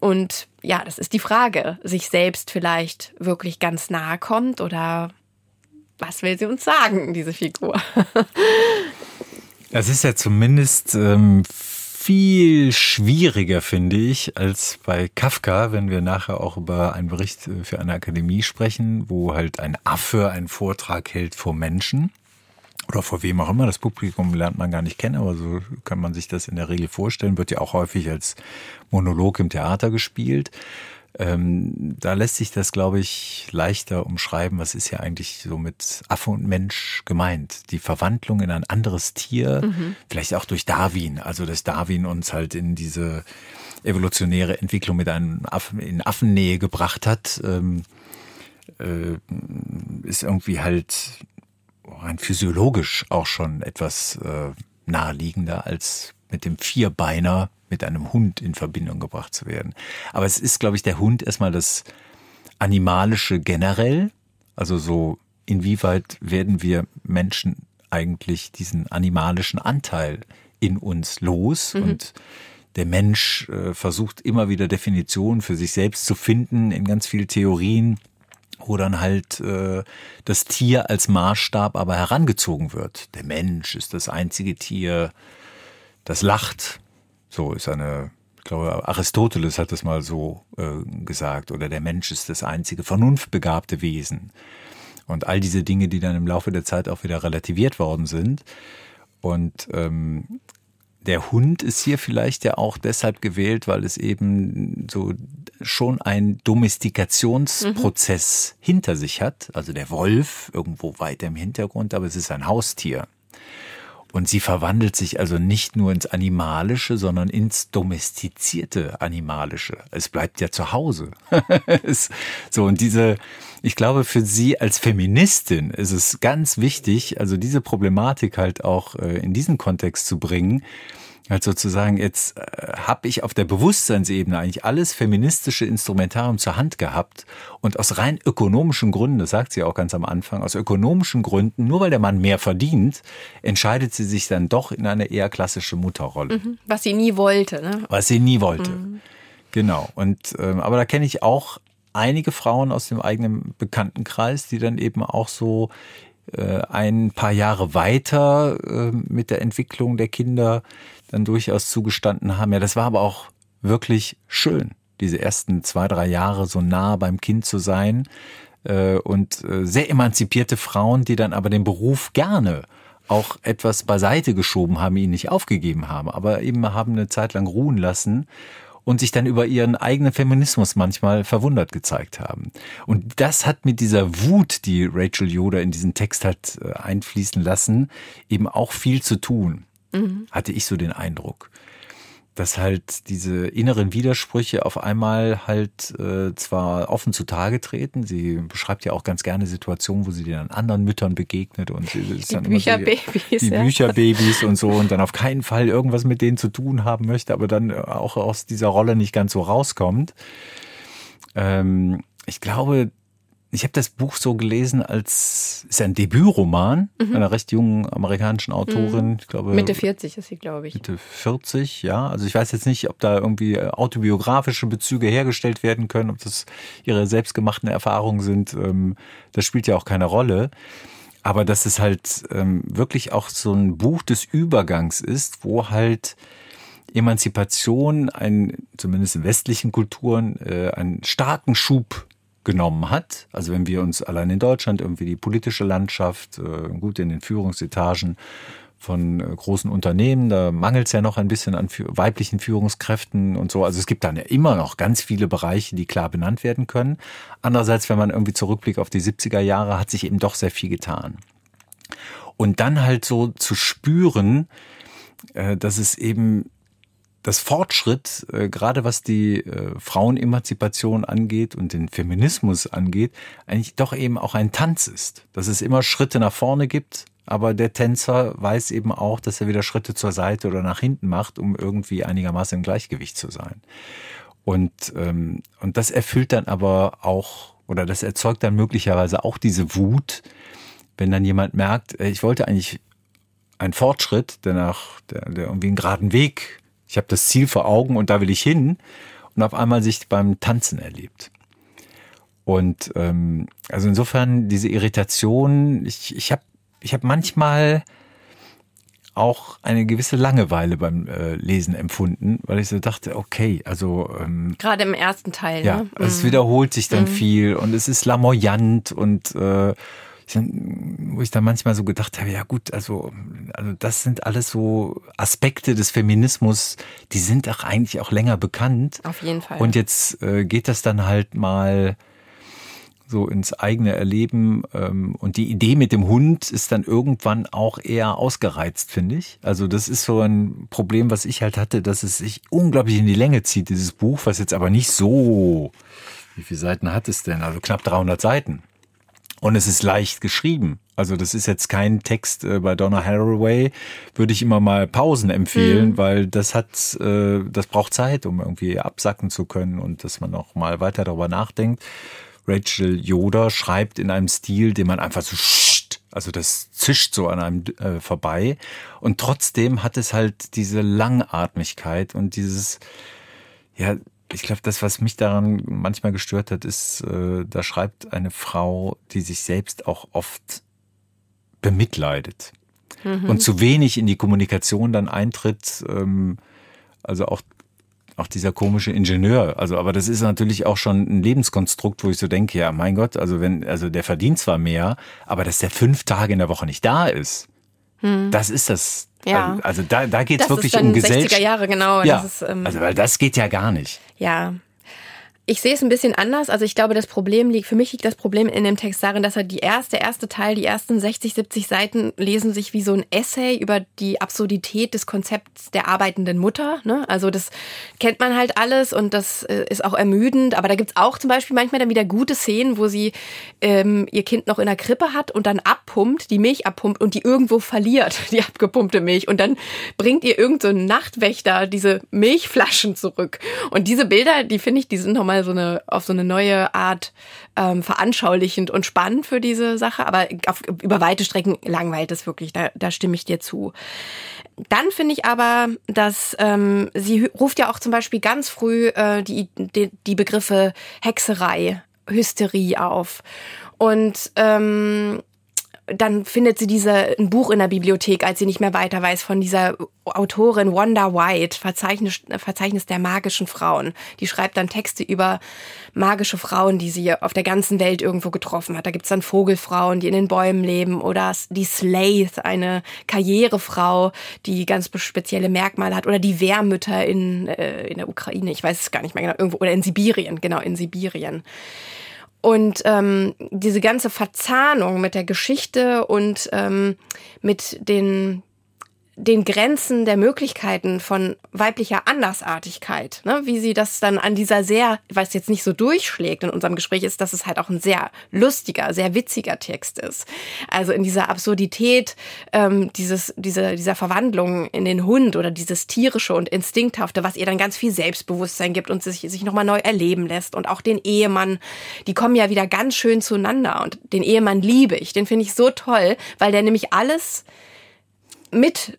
Und ja, das ist die Frage, sich selbst vielleicht wirklich ganz nahe kommt oder was will sie uns sagen, diese Figur? Es ist ja zumindest ähm, viel schwieriger, finde ich, als bei Kafka, wenn wir nachher auch über einen Bericht äh, für eine Akademie sprechen, wo halt ein Affe einen Vortrag hält vor Menschen oder vor wem auch immer. Das Publikum lernt man gar nicht kennen, aber so kann man sich das in der Regel vorstellen. Wird ja auch häufig als Monolog im Theater gespielt. Ähm, da lässt sich das, glaube ich, leichter umschreiben. Was ist ja eigentlich so mit Affe und Mensch gemeint? Die Verwandlung in ein anderes Tier, mhm. vielleicht auch durch Darwin. Also, dass Darwin uns halt in diese evolutionäre Entwicklung mit einem Affen, in Affennähe gebracht hat, ähm, äh, ist irgendwie halt rein physiologisch auch schon etwas äh, naheliegender als mit dem Vierbeiner mit einem Hund in Verbindung gebracht zu werden. Aber es ist, glaube ich, der Hund erstmal das Animalische generell. Also so, inwieweit werden wir Menschen eigentlich diesen animalischen Anteil in uns los mhm. und der Mensch äh, versucht immer wieder Definitionen für sich selbst zu finden in ganz vielen Theorien, wo dann halt äh, das Tier als Maßstab aber herangezogen wird. Der Mensch ist das einzige Tier, das lacht, so ist eine, ich glaube, Aristoteles hat es mal so äh, gesagt, oder der Mensch ist das einzige vernunftbegabte Wesen. Und all diese Dinge, die dann im Laufe der Zeit auch wieder relativiert worden sind. Und ähm, der Hund ist hier vielleicht ja auch deshalb gewählt, weil es eben so schon ein Domestikationsprozess mhm. hinter sich hat. Also der Wolf irgendwo weiter im Hintergrund, aber es ist ein Haustier. Und sie verwandelt sich also nicht nur ins Animalische, sondern ins domestizierte Animalische. Es bleibt ja zu Hause. so, und diese, ich glaube, für sie als Feministin ist es ganz wichtig, also diese Problematik halt auch äh, in diesen Kontext zu bringen, Halt sozusagen, jetzt äh, habe ich auf der Bewusstseinsebene eigentlich alles feministische Instrumentarium zur Hand gehabt und aus rein ökonomischen Gründen, das sagt sie auch ganz am Anfang, aus ökonomischen Gründen, nur weil der Mann mehr verdient, entscheidet sie sich dann doch in eine eher klassische Mutterrolle. Mhm. Was sie nie wollte, ne? Was sie nie wollte. Mhm. Genau. Und ähm, aber da kenne ich auch einige Frauen aus dem eigenen Bekanntenkreis, die dann eben auch so äh, ein paar Jahre weiter äh, mit der Entwicklung der Kinder dann durchaus zugestanden haben. Ja, das war aber auch wirklich schön, diese ersten zwei, drei Jahre so nah beim Kind zu sein äh, und äh, sehr emanzipierte Frauen, die dann aber den Beruf gerne auch etwas beiseite geschoben haben, ihn nicht aufgegeben haben, aber eben haben eine Zeit lang ruhen lassen und sich dann über ihren eigenen Feminismus manchmal verwundert gezeigt haben. Und das hat mit dieser Wut, die Rachel Yoder in diesen Text hat äh, einfließen lassen, eben auch viel zu tun. Mhm. Hatte ich so den Eindruck dass halt diese inneren Widersprüche auf einmal halt äh, zwar offen zutage treten. Sie beschreibt ja auch ganz gerne Situationen, wo sie den anderen Müttern begegnet und sie ist die dann Bücherbabys, die, die ja. Bücherbabys und so und dann auf keinen Fall irgendwas mit denen zu tun haben möchte, aber dann auch aus dieser Rolle nicht ganz so rauskommt. Ähm, ich glaube, ich habe das Buch so gelesen als ist ja ein Debütroman mhm. einer recht jungen amerikanischen Autorin. Mhm. Ich glaube Mitte 40 ist sie, glaube ich. Mitte 40, ja. Also ich weiß jetzt nicht, ob da irgendwie äh, autobiografische Bezüge hergestellt werden können, ob das ihre selbstgemachten Erfahrungen sind. Ähm, das spielt ja auch keine Rolle. Aber dass es halt ähm, wirklich auch so ein Buch des Übergangs ist, wo halt Emanzipation, ein, zumindest in westlichen Kulturen, äh, einen starken Schub genommen hat. Also wenn wir uns allein in Deutschland irgendwie die politische Landschaft, äh, gut in den Führungsetagen von äh, großen Unternehmen, da mangelt es ja noch ein bisschen an weiblichen Führungskräften und so. Also es gibt dann ja immer noch ganz viele Bereiche, die klar benannt werden können. Andererseits, wenn man irgendwie zurückblickt auf die 70er Jahre, hat sich eben doch sehr viel getan. Und dann halt so zu spüren, äh, dass es eben dass Fortschritt, äh, gerade was die äh, Frauenemanzipation angeht und den Feminismus angeht, eigentlich doch eben auch ein Tanz ist. Dass es immer Schritte nach vorne gibt, aber der Tänzer weiß eben auch, dass er wieder Schritte zur Seite oder nach hinten macht, um irgendwie einigermaßen im Gleichgewicht zu sein. Und, ähm, und das erfüllt dann aber auch, oder das erzeugt dann möglicherweise auch diese Wut, wenn dann jemand merkt, äh, ich wollte eigentlich einen Fortschritt, der nach, der, der irgendwie einen geraden Weg ich habe das Ziel vor Augen und da will ich hin und auf einmal sich beim Tanzen erlebt. Und ähm, also insofern diese Irritation, ich, ich habe ich hab manchmal auch eine gewisse Langeweile beim äh, Lesen empfunden, weil ich so dachte, okay, also ähm, gerade im ersten Teil, ja, ne? es wiederholt sich dann mhm. viel und es ist lamoyant und äh, wo ich dann manchmal so gedacht habe, ja gut, also, also das sind alles so Aspekte des Feminismus, die sind doch eigentlich auch länger bekannt. Auf jeden Fall. Und jetzt äh, geht das dann halt mal so ins eigene Erleben. Ähm, und die Idee mit dem Hund ist dann irgendwann auch eher ausgereizt, finde ich. Also das ist so ein Problem, was ich halt hatte, dass es sich unglaublich in die Länge zieht, dieses Buch, was jetzt aber nicht so, wie viele Seiten hat es denn? Also knapp 300 Seiten. Und es ist leicht geschrieben. Also das ist jetzt kein Text äh, bei Donna Haraway, würde ich immer mal Pausen empfehlen, mhm. weil das hat, äh, das braucht Zeit, um irgendwie absacken zu können und dass man auch mal weiter darüber nachdenkt. Rachel Yoder schreibt in einem Stil, den man einfach so also das zischt so an einem äh, vorbei und trotzdem hat es halt diese Langatmigkeit und dieses ja ich glaube, das, was mich daran manchmal gestört hat, ist, äh, da schreibt eine Frau, die sich selbst auch oft bemitleidet mhm. und zu wenig in die Kommunikation dann eintritt. Ähm, also auch auch dieser komische Ingenieur. Also, aber das ist natürlich auch schon ein Lebenskonstrukt, wo ich so denke, ja, mein Gott, also wenn, also der verdient zwar mehr, aber dass der fünf Tage in der Woche nicht da ist, hm. das ist das. Ja. Also, da, da geht es wirklich um Gesellschaft. 60er Jahre, genau. Ja. Ist, ähm, also, weil das geht ja gar nicht. Ja. Ich sehe es ein bisschen anders. Also ich glaube, das Problem liegt, für mich liegt das Problem in dem Text darin, dass er die erste, der erste Teil, die ersten 60, 70 Seiten lesen sich wie so ein Essay über die Absurdität des Konzepts der arbeitenden Mutter. Ne? Also das kennt man halt alles und das äh, ist auch ermüdend. Aber da gibt's auch zum Beispiel manchmal dann wieder gute Szenen, wo sie ähm, ihr Kind noch in der Krippe hat und dann abpumpt, die Milch abpumpt und die irgendwo verliert, die abgepumpte Milch. Und dann bringt ihr irgend so Nachtwächter diese Milchflaschen zurück. Und diese Bilder, die finde ich, die sind nochmal so eine, auf so eine neue Art ähm, veranschaulichend und spannend für diese Sache. Aber auf, über weite Strecken langweilt es wirklich, da, da stimme ich dir zu. Dann finde ich aber, dass ähm, sie ruft ja auch zum Beispiel ganz früh äh, die, die, die Begriffe Hexerei, Hysterie auf. Und ähm, dann findet sie diese ein Buch in der Bibliothek, als sie nicht mehr weiter weiß, von dieser Autorin Wanda White, Verzeichnis, Verzeichnis der magischen Frauen. Die schreibt dann Texte über magische Frauen, die sie auf der ganzen Welt irgendwo getroffen hat. Da gibt's dann Vogelfrauen, die in den Bäumen leben oder die Slaith, eine Karrierefrau, die ganz spezielle Merkmale hat oder die Wehrmütter in, äh, in der Ukraine, ich weiß es gar nicht mehr genau, irgendwo oder in Sibirien, genau, in Sibirien. Und ähm, diese ganze Verzahnung mit der Geschichte und ähm, mit den den Grenzen der Möglichkeiten von weiblicher Andersartigkeit, ne? wie sie das dann an dieser sehr, was jetzt nicht so durchschlägt in unserem Gespräch, ist, dass es halt auch ein sehr lustiger, sehr witziger Text ist. Also in dieser Absurdität ähm, dieses, dieser, dieser Verwandlung in den Hund oder dieses tierische und instinkthafte, was ihr dann ganz viel Selbstbewusstsein gibt und sich, sich nochmal neu erleben lässt. Und auch den Ehemann, die kommen ja wieder ganz schön zueinander. Und den Ehemann liebe ich, den finde ich so toll, weil der nämlich alles mit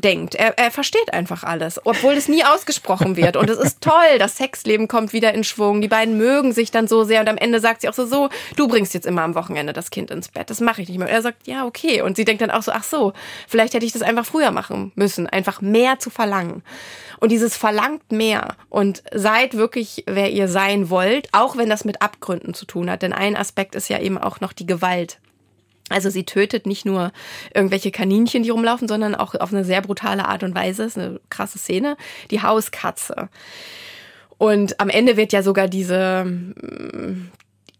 denkt. Er, er versteht einfach alles, obwohl es nie ausgesprochen wird. Und es ist toll, das Sexleben kommt wieder in Schwung. Die beiden mögen sich dann so sehr und am Ende sagt sie auch so, so, du bringst jetzt immer am Wochenende das Kind ins Bett. Das mache ich nicht mehr. Und er sagt, ja, okay. Und sie denkt dann auch so, ach so, vielleicht hätte ich das einfach früher machen müssen, einfach mehr zu verlangen. Und dieses verlangt mehr und seid wirklich, wer ihr sein wollt, auch wenn das mit Abgründen zu tun hat. Denn ein Aspekt ist ja eben auch noch die Gewalt also sie tötet nicht nur irgendwelche Kaninchen, die rumlaufen, sondern auch auf eine sehr brutale Art und Weise. Das ist eine krasse Szene. Die Hauskatze. Und am Ende wird ja sogar diese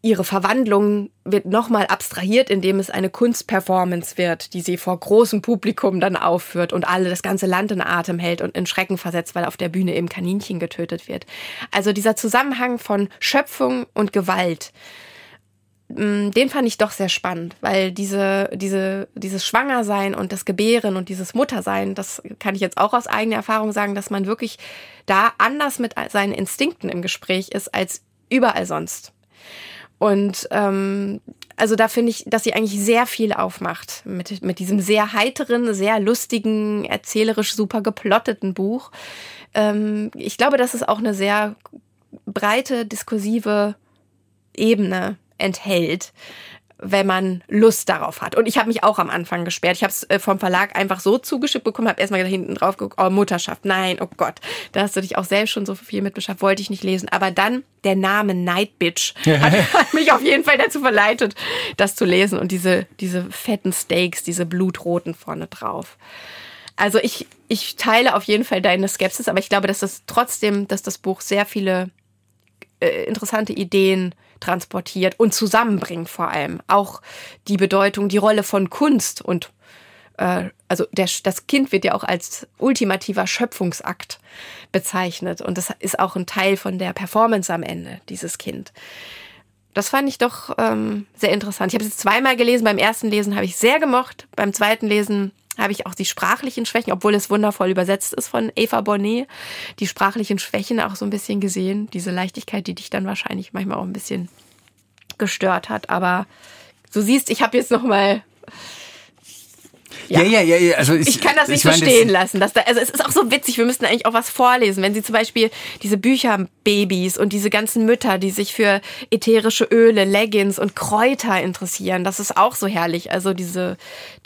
ihre Verwandlung wird nochmal abstrahiert, indem es eine Kunstperformance wird, die sie vor großem Publikum dann aufführt und alle das ganze Land in Atem hält und in Schrecken versetzt, weil auf der Bühne eben Kaninchen getötet wird. Also dieser Zusammenhang von Schöpfung und Gewalt den fand ich doch sehr spannend, weil diese, diese, dieses Schwangersein und das Gebären und dieses Muttersein, das kann ich jetzt auch aus eigener Erfahrung sagen, dass man wirklich da anders mit seinen Instinkten im Gespräch ist als überall sonst. Und ähm, also da finde ich, dass sie eigentlich sehr viel aufmacht mit, mit diesem sehr heiteren, sehr lustigen, erzählerisch super geplotteten Buch. Ähm, ich glaube, das ist auch eine sehr breite, diskursive Ebene enthält wenn man Lust darauf hat. Und ich habe mich auch am Anfang gesperrt. Ich habe es äh, vom Verlag einfach so zugeschickt bekommen, habe erstmal hinten drauf geguckt, oh, Mutterschaft, nein, oh Gott, da hast du dich auch selbst schon so viel mit beschafft, wollte ich nicht lesen. Aber dann der Name Night Bitch hat, hat mich auf jeden Fall dazu verleitet, das zu lesen und diese, diese fetten Steaks, diese blutroten vorne drauf. Also ich, ich teile auf jeden Fall deine Skepsis, aber ich glaube, dass das trotzdem, dass das Buch sehr viele äh, interessante Ideen transportiert und zusammenbringt vor allem. Auch die Bedeutung, die Rolle von Kunst und äh, also der, das Kind wird ja auch als ultimativer Schöpfungsakt bezeichnet und das ist auch ein Teil von der Performance am Ende, dieses Kind. Das fand ich doch ähm, sehr interessant. Ich habe es zweimal gelesen. Beim ersten Lesen habe ich sehr gemocht. Beim zweiten Lesen habe ich auch die sprachlichen Schwächen, obwohl es wundervoll übersetzt ist von Eva Bonnet, die sprachlichen Schwächen auch so ein bisschen gesehen. Diese Leichtigkeit, die dich dann wahrscheinlich manchmal auch ein bisschen gestört hat. Aber du siehst, ich habe jetzt noch mal ja, ja, ja. ja. Also ich, ich kann das nicht so stehen lassen. Dass da, also es ist auch so witzig, wir müssten eigentlich auch was vorlesen. Wenn Sie zum Beispiel diese Bücher Babys und diese ganzen Mütter, die sich für ätherische Öle, Leggings und Kräuter interessieren, das ist auch so herrlich. Also diese,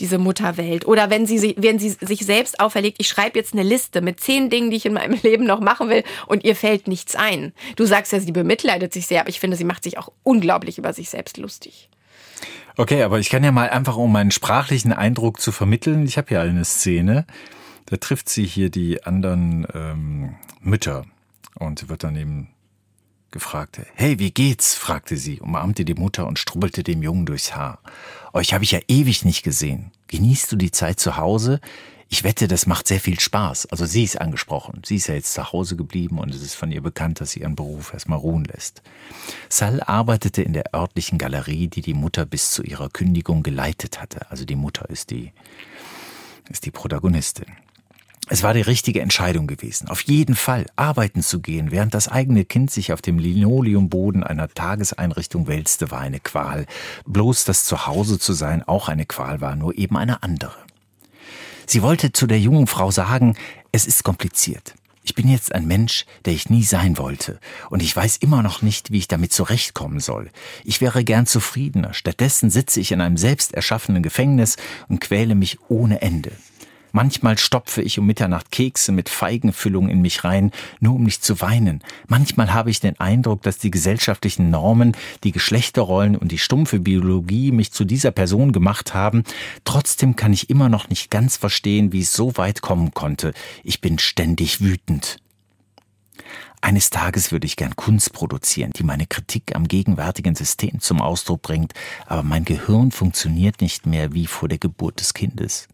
diese Mutterwelt. Oder wenn sie, wenn sie sich selbst auferlegt, ich schreibe jetzt eine Liste mit zehn Dingen, die ich in meinem Leben noch machen will und ihr fällt nichts ein. Du sagst ja, sie bemitleidet sich sehr, aber ich finde, sie macht sich auch unglaublich über sich selbst lustig. Okay, aber ich kann ja mal einfach, um meinen sprachlichen Eindruck zu vermitteln, ich habe ja eine Szene, da trifft sie hier die anderen ähm, Mütter und wird dann eben gefragt. Hey, wie geht's? fragte sie, umarmte die Mutter und strubbelte dem Jungen durchs Haar. Euch habe ich ja ewig nicht gesehen. Genießt du die Zeit zu Hause? Ich wette, das macht sehr viel Spaß. Also sie ist angesprochen. Sie ist ja jetzt zu Hause geblieben und es ist von ihr bekannt, dass sie ihren Beruf erstmal ruhen lässt. Sal arbeitete in der örtlichen Galerie, die die Mutter bis zu ihrer Kündigung geleitet hatte. Also die Mutter ist die, ist die Protagonistin. Es war die richtige Entscheidung gewesen, auf jeden Fall arbeiten zu gehen, während das eigene Kind sich auf dem Linoleumboden einer Tageseinrichtung wälzte, war eine Qual. Bloß das Zuhause zu sein auch eine Qual war, nur eben eine andere. Sie wollte zu der jungen Frau sagen, es ist kompliziert. Ich bin jetzt ein Mensch, der ich nie sein wollte, und ich weiß immer noch nicht, wie ich damit zurechtkommen soll. Ich wäre gern zufriedener, stattdessen sitze ich in einem selbst erschaffenen Gefängnis und quäle mich ohne Ende. Manchmal stopfe ich um Mitternacht Kekse mit Feigenfüllung in mich rein, nur um nicht zu weinen. Manchmal habe ich den Eindruck, dass die gesellschaftlichen Normen, die Geschlechterrollen und die stumpfe Biologie mich zu dieser Person gemacht haben. Trotzdem kann ich immer noch nicht ganz verstehen, wie es so weit kommen konnte. Ich bin ständig wütend. Eines Tages würde ich gern Kunst produzieren, die meine Kritik am gegenwärtigen System zum Ausdruck bringt, aber mein Gehirn funktioniert nicht mehr wie vor der Geburt des Kindes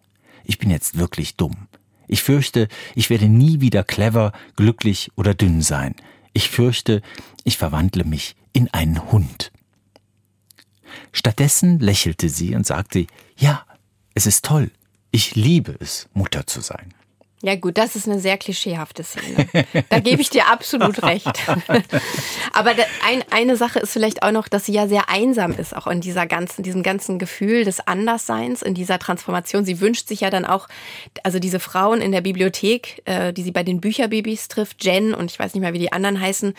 ich bin jetzt wirklich dumm. Ich fürchte, ich werde nie wieder clever, glücklich oder dünn sein. Ich fürchte, ich verwandle mich in einen Hund. Stattdessen lächelte sie und sagte, ja, es ist toll. Ich liebe es, Mutter zu sein. Ja gut, das ist eine sehr klischeehafte Szene. Da gebe ich dir absolut recht. Aber ein, eine Sache ist vielleicht auch noch, dass sie ja sehr einsam ist, auch in dieser ganzen, diesem ganzen Gefühl des Andersseins, in dieser Transformation. Sie wünscht sich ja dann auch, also diese Frauen in der Bibliothek, äh, die sie bei den Bücherbabys trifft, Jen und ich weiß nicht mehr, wie die anderen heißen,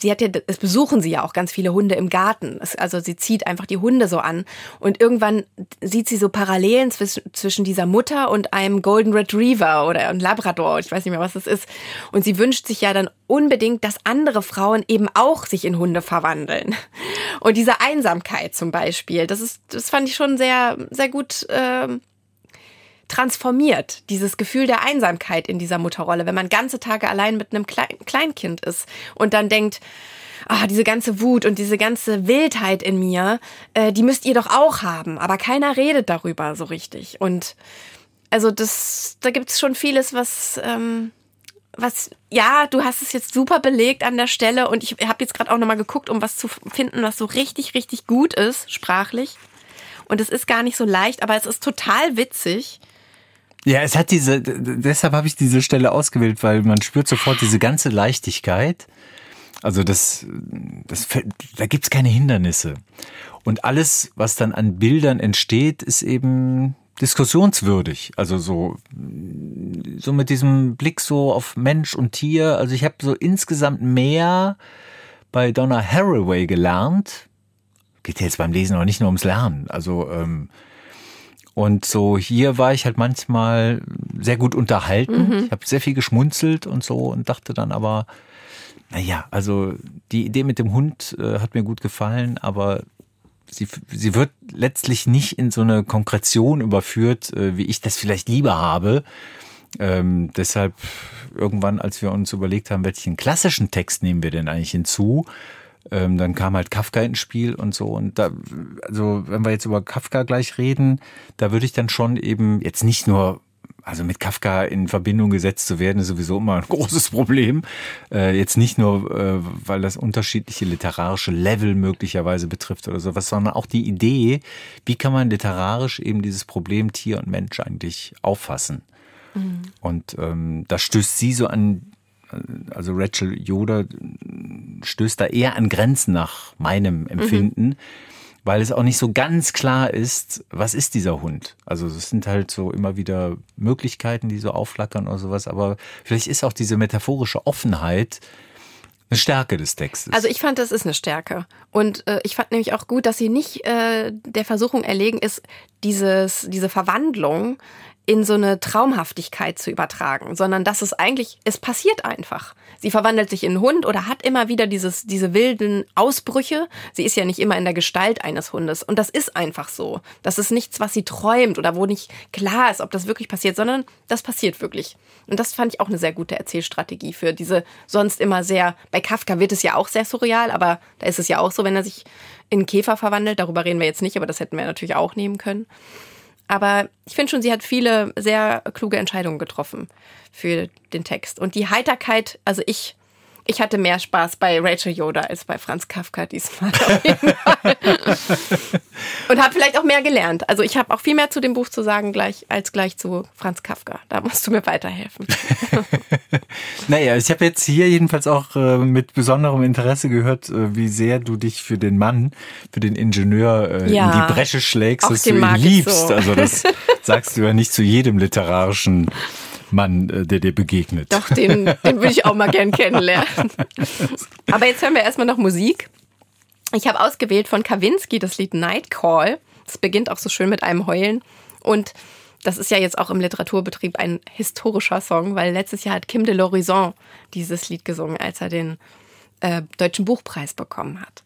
sie hat ja, es besuchen sie ja auch ganz viele Hunde im Garten. also sie zieht einfach die Hunde so an. Und irgendwann sieht sie so Parallelen zwischen dieser Mutter und einem Golden Retriever oder einem Labrador. Ich weiß nicht mehr, was das ist. Und sie wünscht sich ja dann unbedingt, dass andere Frauen eben auch sich in Hunde verwandeln. Und diese Einsamkeit zum Beispiel, das ist, das fand ich schon sehr, sehr gut. Äh, transformiert, dieses Gefühl der Einsamkeit in dieser Mutterrolle, wenn man ganze Tage allein mit einem Klein Kleinkind ist und dann denkt, ah, diese ganze Wut und diese ganze Wildheit in mir, äh, die müsst ihr doch auch haben, aber keiner redet darüber so richtig. Und also das, da gibt's schon vieles, was, ähm, was, ja, du hast es jetzt super belegt an der Stelle und ich habe jetzt gerade auch nochmal geguckt, um was zu finden, was so richtig, richtig gut ist, sprachlich. Und es ist gar nicht so leicht, aber es ist total witzig. Ja, es hat diese, deshalb habe ich diese Stelle ausgewählt, weil man spürt sofort diese ganze Leichtigkeit. Also das, das da gibt's keine Hindernisse. Und alles, was dann an Bildern entsteht, ist eben diskussionswürdig. Also so, so mit diesem Blick so auf Mensch und Tier. Also ich habe so insgesamt mehr bei Donna Haraway gelernt. Geht ja jetzt beim Lesen auch nicht nur ums Lernen. Also ähm, und so hier war ich halt manchmal sehr gut unterhalten. Mhm. Ich habe sehr viel geschmunzelt und so und dachte dann aber, naja, also die Idee mit dem Hund äh, hat mir gut gefallen, aber sie, sie wird letztlich nicht in so eine Konkretion überführt, äh, wie ich das vielleicht lieber habe. Ähm, deshalb irgendwann, als wir uns überlegt haben, welchen klassischen Text nehmen wir denn eigentlich hinzu, ähm, dann kam halt Kafka ins Spiel und so. Und da, also wenn wir jetzt über Kafka gleich reden, da würde ich dann schon eben jetzt nicht nur also mit Kafka in Verbindung gesetzt zu werden, ist sowieso immer ein großes Problem. Äh, jetzt nicht nur, äh, weil das unterschiedliche literarische Level möglicherweise betrifft oder sowas, sondern auch die Idee, wie kann man literarisch eben dieses Problem Tier und Mensch eigentlich auffassen. Mhm. Und ähm, da stößt sie so an also Rachel Yoda stößt da eher an Grenzen nach meinem Empfinden, mhm. weil es auch nicht so ganz klar ist, was ist dieser Hund. Also es sind halt so immer wieder Möglichkeiten, die so aufflackern oder sowas, aber vielleicht ist auch diese metaphorische Offenheit eine Stärke des Textes. Also ich fand, das ist eine Stärke. Und äh, ich fand nämlich auch gut, dass sie nicht äh, der Versuchung erlegen ist, dieses, diese Verwandlung in so eine Traumhaftigkeit zu übertragen, sondern dass es eigentlich, es passiert einfach. Sie verwandelt sich in einen Hund oder hat immer wieder dieses, diese wilden Ausbrüche. Sie ist ja nicht immer in der Gestalt eines Hundes. Und das ist einfach so. Das ist nichts, was sie träumt oder wo nicht klar ist, ob das wirklich passiert, sondern das passiert wirklich. Und das fand ich auch eine sehr gute Erzählstrategie für diese sonst immer sehr, bei Kafka wird es ja auch sehr surreal, aber da ist es ja auch so, wenn er sich in Käfer verwandelt. Darüber reden wir jetzt nicht, aber das hätten wir natürlich auch nehmen können. Aber ich finde schon, sie hat viele sehr kluge Entscheidungen getroffen für den Text. Und die Heiterkeit, also ich ich hatte mehr Spaß bei Rachel Yoda als bei Franz Kafka diesmal. Und habe vielleicht auch mehr gelernt. Also ich habe auch viel mehr zu dem Buch zu sagen gleich als gleich zu Franz Kafka. Da musst du mir weiterhelfen. naja, ich habe jetzt hier jedenfalls auch äh, mit besonderem Interesse gehört, äh, wie sehr du dich für den Mann, für den Ingenieur äh, ja, in die Bresche schlägst, dass du ihn liebst. So. Also das sagst du ja nicht zu jedem literarischen Mann, äh, der dir begegnet. Doch, den, den würde ich auch mal gern kennenlernen. Aber jetzt hören wir erstmal noch Musik. Ich habe ausgewählt von Kawinski das Lied Night Call. Es beginnt auch so schön mit einem Heulen. Und das ist ja jetzt auch im Literaturbetrieb ein historischer Song, weil letztes Jahr hat Kim de l'Horizon dieses Lied gesungen, als er den äh, Deutschen Buchpreis bekommen hat.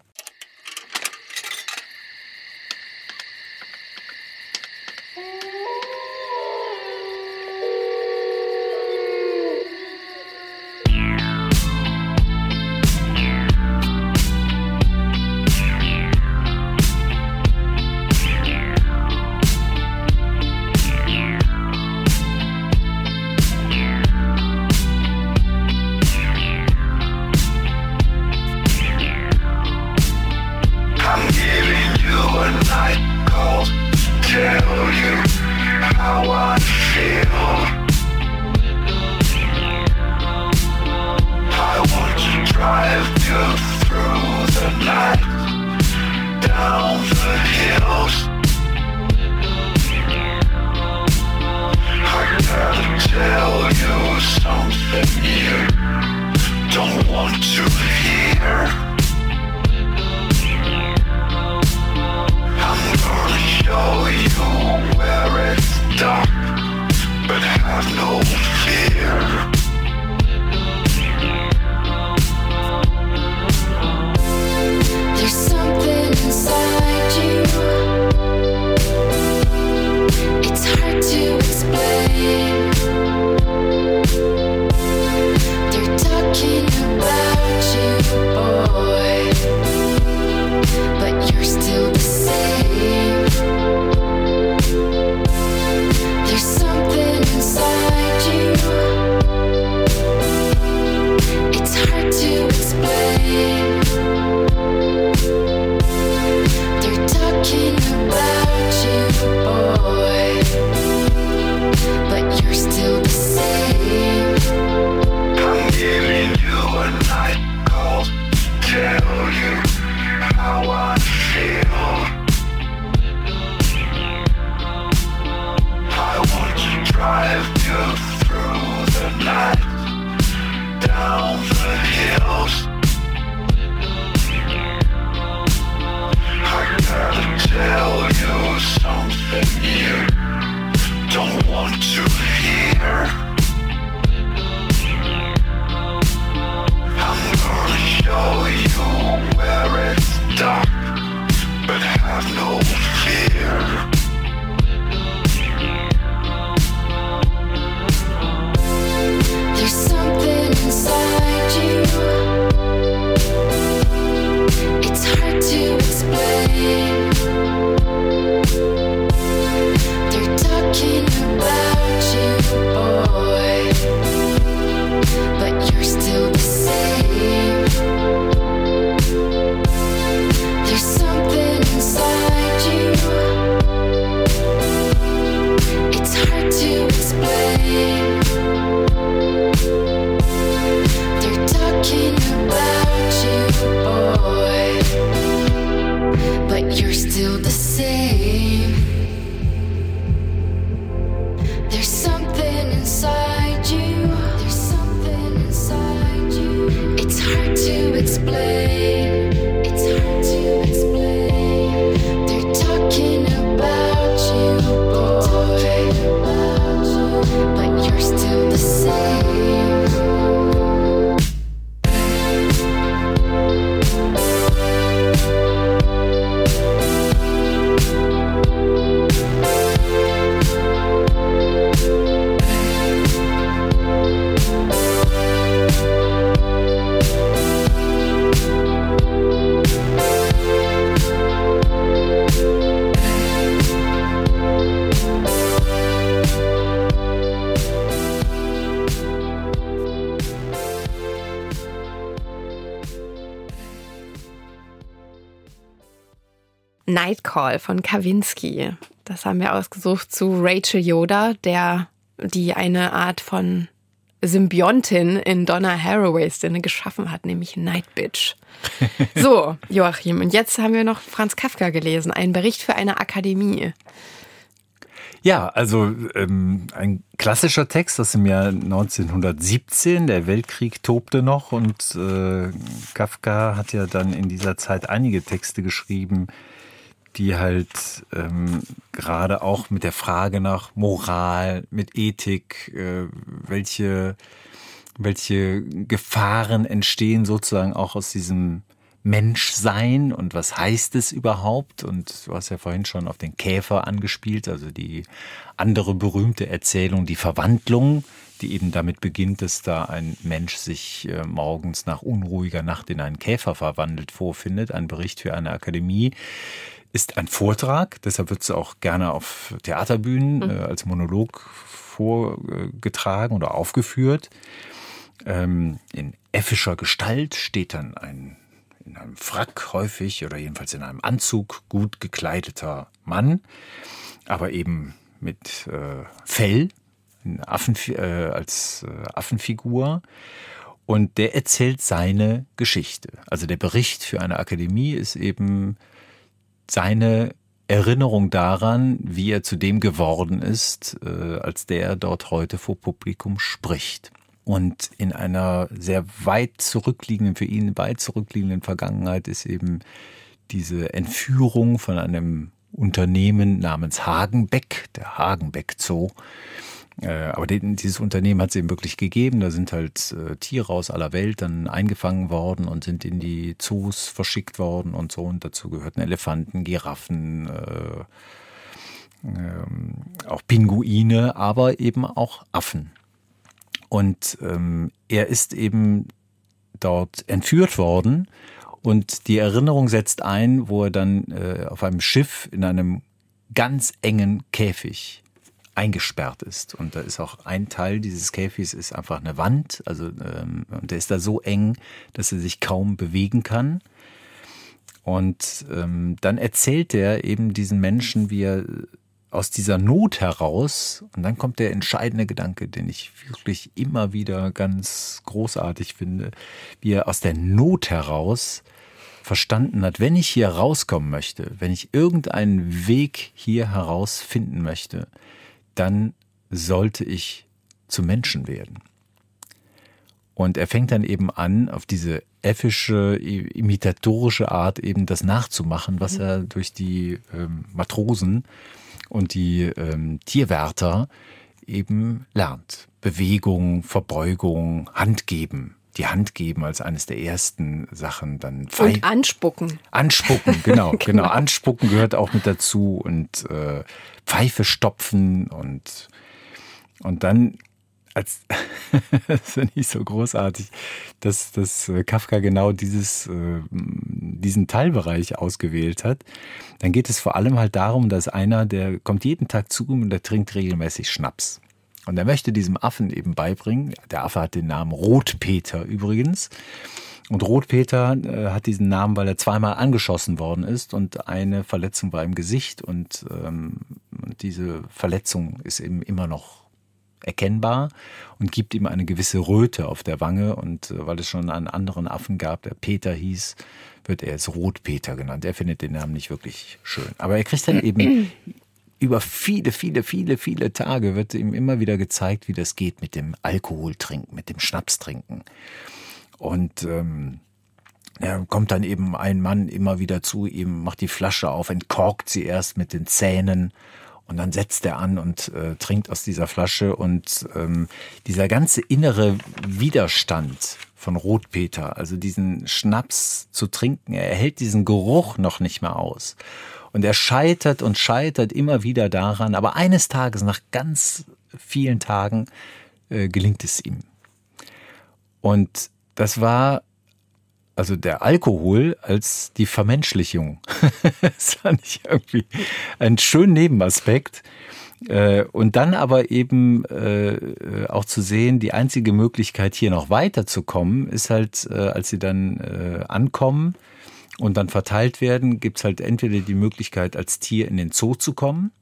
Nightcall von Kawinski. Das haben wir ausgesucht zu Rachel Yoda, der die eine Art von Symbiontin in Donna Haraways Sinne geschaffen hat, nämlich Night Bitch. So, Joachim, und jetzt haben wir noch Franz Kafka gelesen, einen Bericht für eine Akademie. Ja, also ähm, ein klassischer Text aus dem Jahr 1917. Der Weltkrieg tobte noch und äh, Kafka hat ja dann in dieser Zeit einige Texte geschrieben, die halt ähm, gerade auch mit der Frage nach Moral, mit Ethik, äh, welche, welche Gefahren entstehen sozusagen auch aus diesem Menschsein und was heißt es überhaupt? Und du hast ja vorhin schon auf den Käfer angespielt, also die andere berühmte Erzählung, die Verwandlung, die eben damit beginnt, dass da ein Mensch sich äh, morgens nach unruhiger Nacht in einen Käfer verwandelt vorfindet. Ein Bericht für eine Akademie ist ein Vortrag, deshalb wird es auch gerne auf Theaterbühnen mhm. äh, als Monolog vorgetragen oder aufgeführt. Ähm, in effischer Gestalt steht dann ein in einem Frack häufig oder jedenfalls in einem Anzug gut gekleideter Mann, aber eben mit äh, Fell Affen, äh, als äh, Affenfigur. Und der erzählt seine Geschichte. Also der Bericht für eine Akademie ist eben seine Erinnerung daran, wie er zu dem geworden ist, äh, als der dort heute vor Publikum spricht. Und in einer sehr weit zurückliegenden, für ihn weit zurückliegenden Vergangenheit ist eben diese Entführung von einem Unternehmen namens Hagenbeck, der Hagenbeck Zoo. Äh, aber dieses Unternehmen hat es eben wirklich gegeben. Da sind halt äh, Tiere aus aller Welt dann eingefangen worden und sind in die Zoos verschickt worden und so. Und dazu gehörten Elefanten, Giraffen, äh, ähm, auch Pinguine, aber eben auch Affen. Und ähm, er ist eben dort entführt worden und die Erinnerung setzt ein, wo er dann äh, auf einem Schiff in einem ganz engen Käfig eingesperrt ist. Und da ist auch ein Teil dieses Käfigs ist einfach eine Wand, also ähm, und der ist da so eng, dass er sich kaum bewegen kann. Und ähm, dann erzählt er eben diesen Menschen, wie er aus dieser Not heraus, und dann kommt der entscheidende Gedanke, den ich wirklich immer wieder ganz großartig finde, wie er aus der Not heraus verstanden hat, wenn ich hier rauskommen möchte, wenn ich irgendeinen Weg hier herausfinden möchte, dann sollte ich zu Menschen werden. Und er fängt dann eben an, auf diese effische, imitatorische Art eben das nachzumachen, was er durch die ähm, Matrosen und die ähm, Tierwärter eben lernt. Bewegung, Verbeugung, Hand geben. Die Hand geben als eines der ersten Sachen, dann Pfeif und anspucken. Anspucken, genau, genau, genau. Anspucken gehört auch mit dazu und äh, Pfeife stopfen und und dann als das finde ich so großartig, dass, dass äh, Kafka genau dieses, äh, diesen Teilbereich ausgewählt hat. Dann geht es vor allem halt darum, dass einer, der kommt jeden Tag zu ihm und der trinkt regelmäßig Schnaps. Und er möchte diesem Affen eben beibringen, der Affe hat den Namen Rotpeter übrigens. Und Rotpeter äh, hat diesen Namen, weil er zweimal angeschossen worden ist und eine Verletzung war im Gesicht und ähm, diese Verletzung ist eben immer noch erkennbar und gibt ihm eine gewisse Röte auf der Wange. Und äh, weil es schon einen anderen Affen gab, der Peter hieß, wird er jetzt Rotpeter genannt. Er findet den Namen nicht wirklich schön. Aber er kriegt dann eben über viele, viele, viele, viele Tage wird ihm immer wieder gezeigt, wie das geht mit dem Alkoholtrinken, mit dem Schnapstrinken. Und ähm, ja, kommt dann eben ein Mann immer wieder zu ihm, macht die Flasche auf, entkorkt sie erst mit den Zähnen und dann setzt er an und äh, trinkt aus dieser Flasche. Und ähm, dieser ganze innere Widerstand von Rotpeter, also diesen Schnaps zu trinken, er hält diesen Geruch noch nicht mehr aus. Und er scheitert und scheitert immer wieder daran. Aber eines Tages, nach ganz vielen Tagen, äh, gelingt es ihm. Und das war also der Alkohol als die Vermenschlichung. das fand ich irgendwie einen schönen Nebenaspekt. Äh, und dann aber eben äh, auch zu sehen, die einzige Möglichkeit hier noch weiterzukommen, ist halt, äh, als sie dann ankommen und dann verteilt werden, gibt's halt entweder die Möglichkeit, als Tier in den Zoo zu kommen,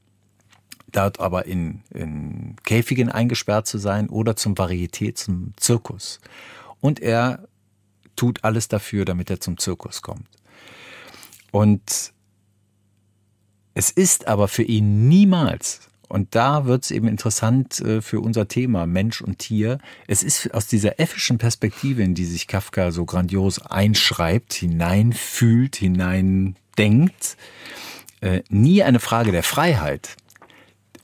dort aber in, in Käfigen eingesperrt zu sein oder zum Varieté, zum Zirkus. Und er tut alles dafür, damit er zum Zirkus kommt. Und es ist aber für ihn niemals, und da wird es eben interessant äh, für unser Thema Mensch und Tier, es ist aus dieser effischen Perspektive, in die sich Kafka so grandios einschreibt, hineinfühlt, hineindenkt, äh, nie eine Frage der Freiheit.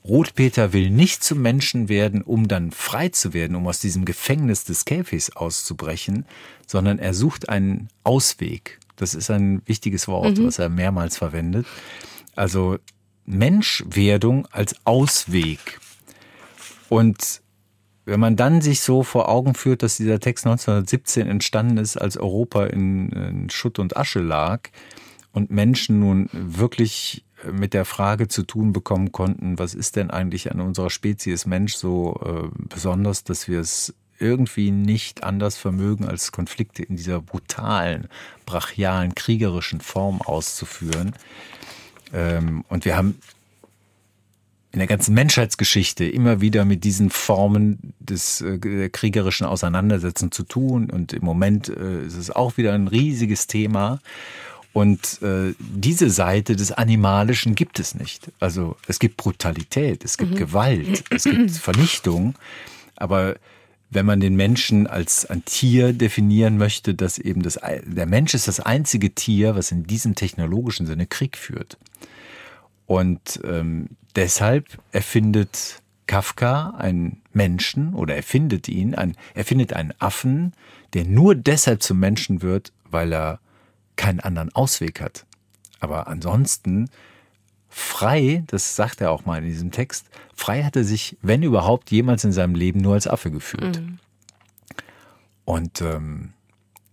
Rotpeter will nicht zum Menschen werden, um dann frei zu werden, um aus diesem Gefängnis des Käfigs auszubrechen, sondern er sucht einen Ausweg. Das ist ein wichtiges Wort, mhm. was er mehrmals verwendet. Also Menschwerdung als Ausweg. Und wenn man dann sich so vor Augen führt, dass dieser Text 1917 entstanden ist, als Europa in, in Schutt und Asche lag und Menschen nun wirklich mit der Frage zu tun bekommen konnten, was ist denn eigentlich an unserer Spezies Mensch so äh, besonders, dass wir es irgendwie nicht anders vermögen, als Konflikte in dieser brutalen, brachialen, kriegerischen Form auszuführen. Ähm, und wir haben in der ganzen Menschheitsgeschichte immer wieder mit diesen Formen des äh, kriegerischen Auseinandersetzens zu tun. Und im Moment äh, ist es auch wieder ein riesiges Thema. Und äh, diese Seite des Animalischen gibt es nicht. Also es gibt Brutalität, es gibt mhm. Gewalt, es gibt Vernichtung. Aber wenn man den Menschen als ein Tier definieren möchte, dass eben das, der Mensch ist das einzige Tier, was in diesem technologischen Sinne Krieg führt. Und ähm, deshalb erfindet Kafka einen Menschen oder erfindet ihn, ein, er findet einen Affen, der nur deshalb zum Menschen wird, weil er keinen anderen Ausweg hat. Aber ansonsten frei, das sagt er auch mal in diesem Text, frei hat er sich, wenn überhaupt, jemals in seinem Leben nur als Affe gefühlt. Mhm. Und ähm,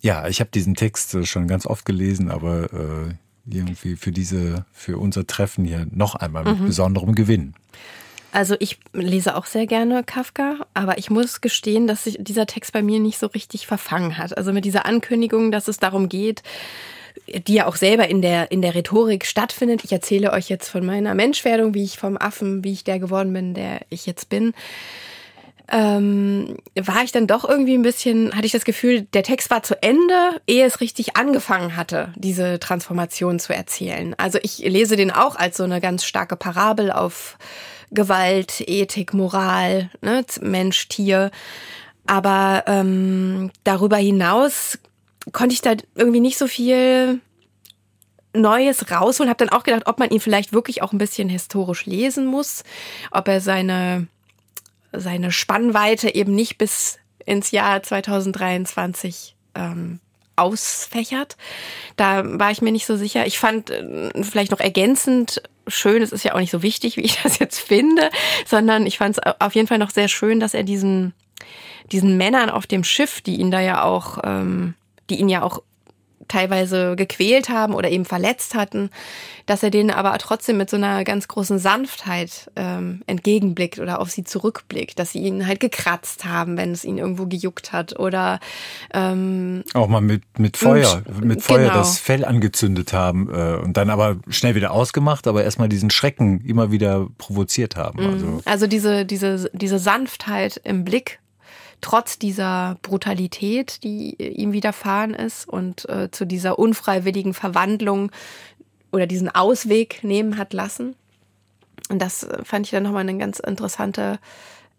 ja, ich habe diesen Text schon ganz oft gelesen, aber äh, irgendwie für diese, für unser Treffen hier noch einmal mit mhm. besonderem Gewinn. Also ich lese auch sehr gerne Kafka, aber ich muss gestehen, dass sich dieser Text bei mir nicht so richtig verfangen hat. Also mit dieser Ankündigung, dass es darum geht, die ja auch selber in der, in der Rhetorik stattfindet. Ich erzähle euch jetzt von meiner Menschwerdung, wie ich vom Affen, wie ich der geworden bin, der ich jetzt bin. Ähm, war ich dann doch irgendwie ein bisschen, hatte ich das Gefühl, der Text war zu Ende, ehe es richtig angefangen hatte, diese Transformation zu erzählen. Also ich lese den auch als so eine ganz starke Parabel auf Gewalt, Ethik, Moral, ne, Mensch, Tier. Aber ähm, darüber hinaus konnte ich da irgendwie nicht so viel Neues rausholen. Habe dann auch gedacht, ob man ihn vielleicht wirklich auch ein bisschen historisch lesen muss, ob er seine seine Spannweite eben nicht bis ins Jahr 2023 ähm, ausfächert. Da war ich mir nicht so sicher. Ich fand äh, vielleicht noch ergänzend schön, es ist ja auch nicht so wichtig, wie ich das jetzt finde, sondern ich fand es auf jeden Fall noch sehr schön, dass er diesen, diesen Männern auf dem Schiff, die ihn da ja auch ähm, die ihn ja auch teilweise gequält haben oder eben verletzt hatten, dass er denen aber trotzdem mit so einer ganz großen Sanftheit ähm, entgegenblickt oder auf sie zurückblickt, dass sie ihn halt gekratzt haben, wenn es ihn irgendwo gejuckt hat oder ähm, auch mal mit mit Feuer, mit Feuer genau. das Fell angezündet haben äh, und dann aber schnell wieder ausgemacht, aber erstmal diesen Schrecken immer wieder provoziert haben. Mhm. Also, also diese diese diese Sanftheit im Blick trotz dieser Brutalität, die ihm widerfahren ist und äh, zu dieser unfreiwilligen Verwandlung oder diesen Ausweg nehmen hat lassen. Und das äh, fand ich dann nochmal eine ganz interessante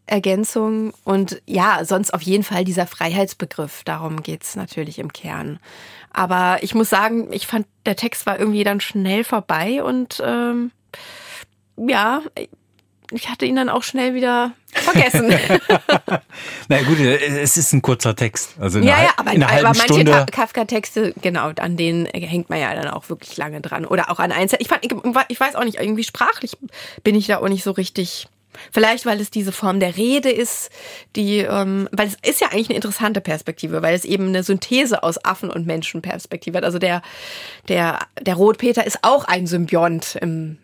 Ergänzung. Und ja, sonst auf jeden Fall dieser Freiheitsbegriff. Darum geht's natürlich im Kern. Aber ich muss sagen, ich fand, der Text war irgendwie dann schnell vorbei und ähm, ja, ich hatte ihn dann auch schnell wieder vergessen. Na gut, es ist ein kurzer Text. Also ja, ja, aber, aber manche Kafka-Texte, genau, an denen hängt man ja dann auch wirklich lange dran. Oder auch an Einzel. Ich, fand, ich, ich weiß auch nicht, irgendwie sprachlich bin ich da auch nicht so richtig. Vielleicht, weil es diese Form der Rede ist, die, ähm, weil es ist ja eigentlich eine interessante Perspektive, weil es eben eine Synthese aus Affen- und Menschenperspektive hat. Also der, der, der Rotpeter ist auch ein Symbiont im,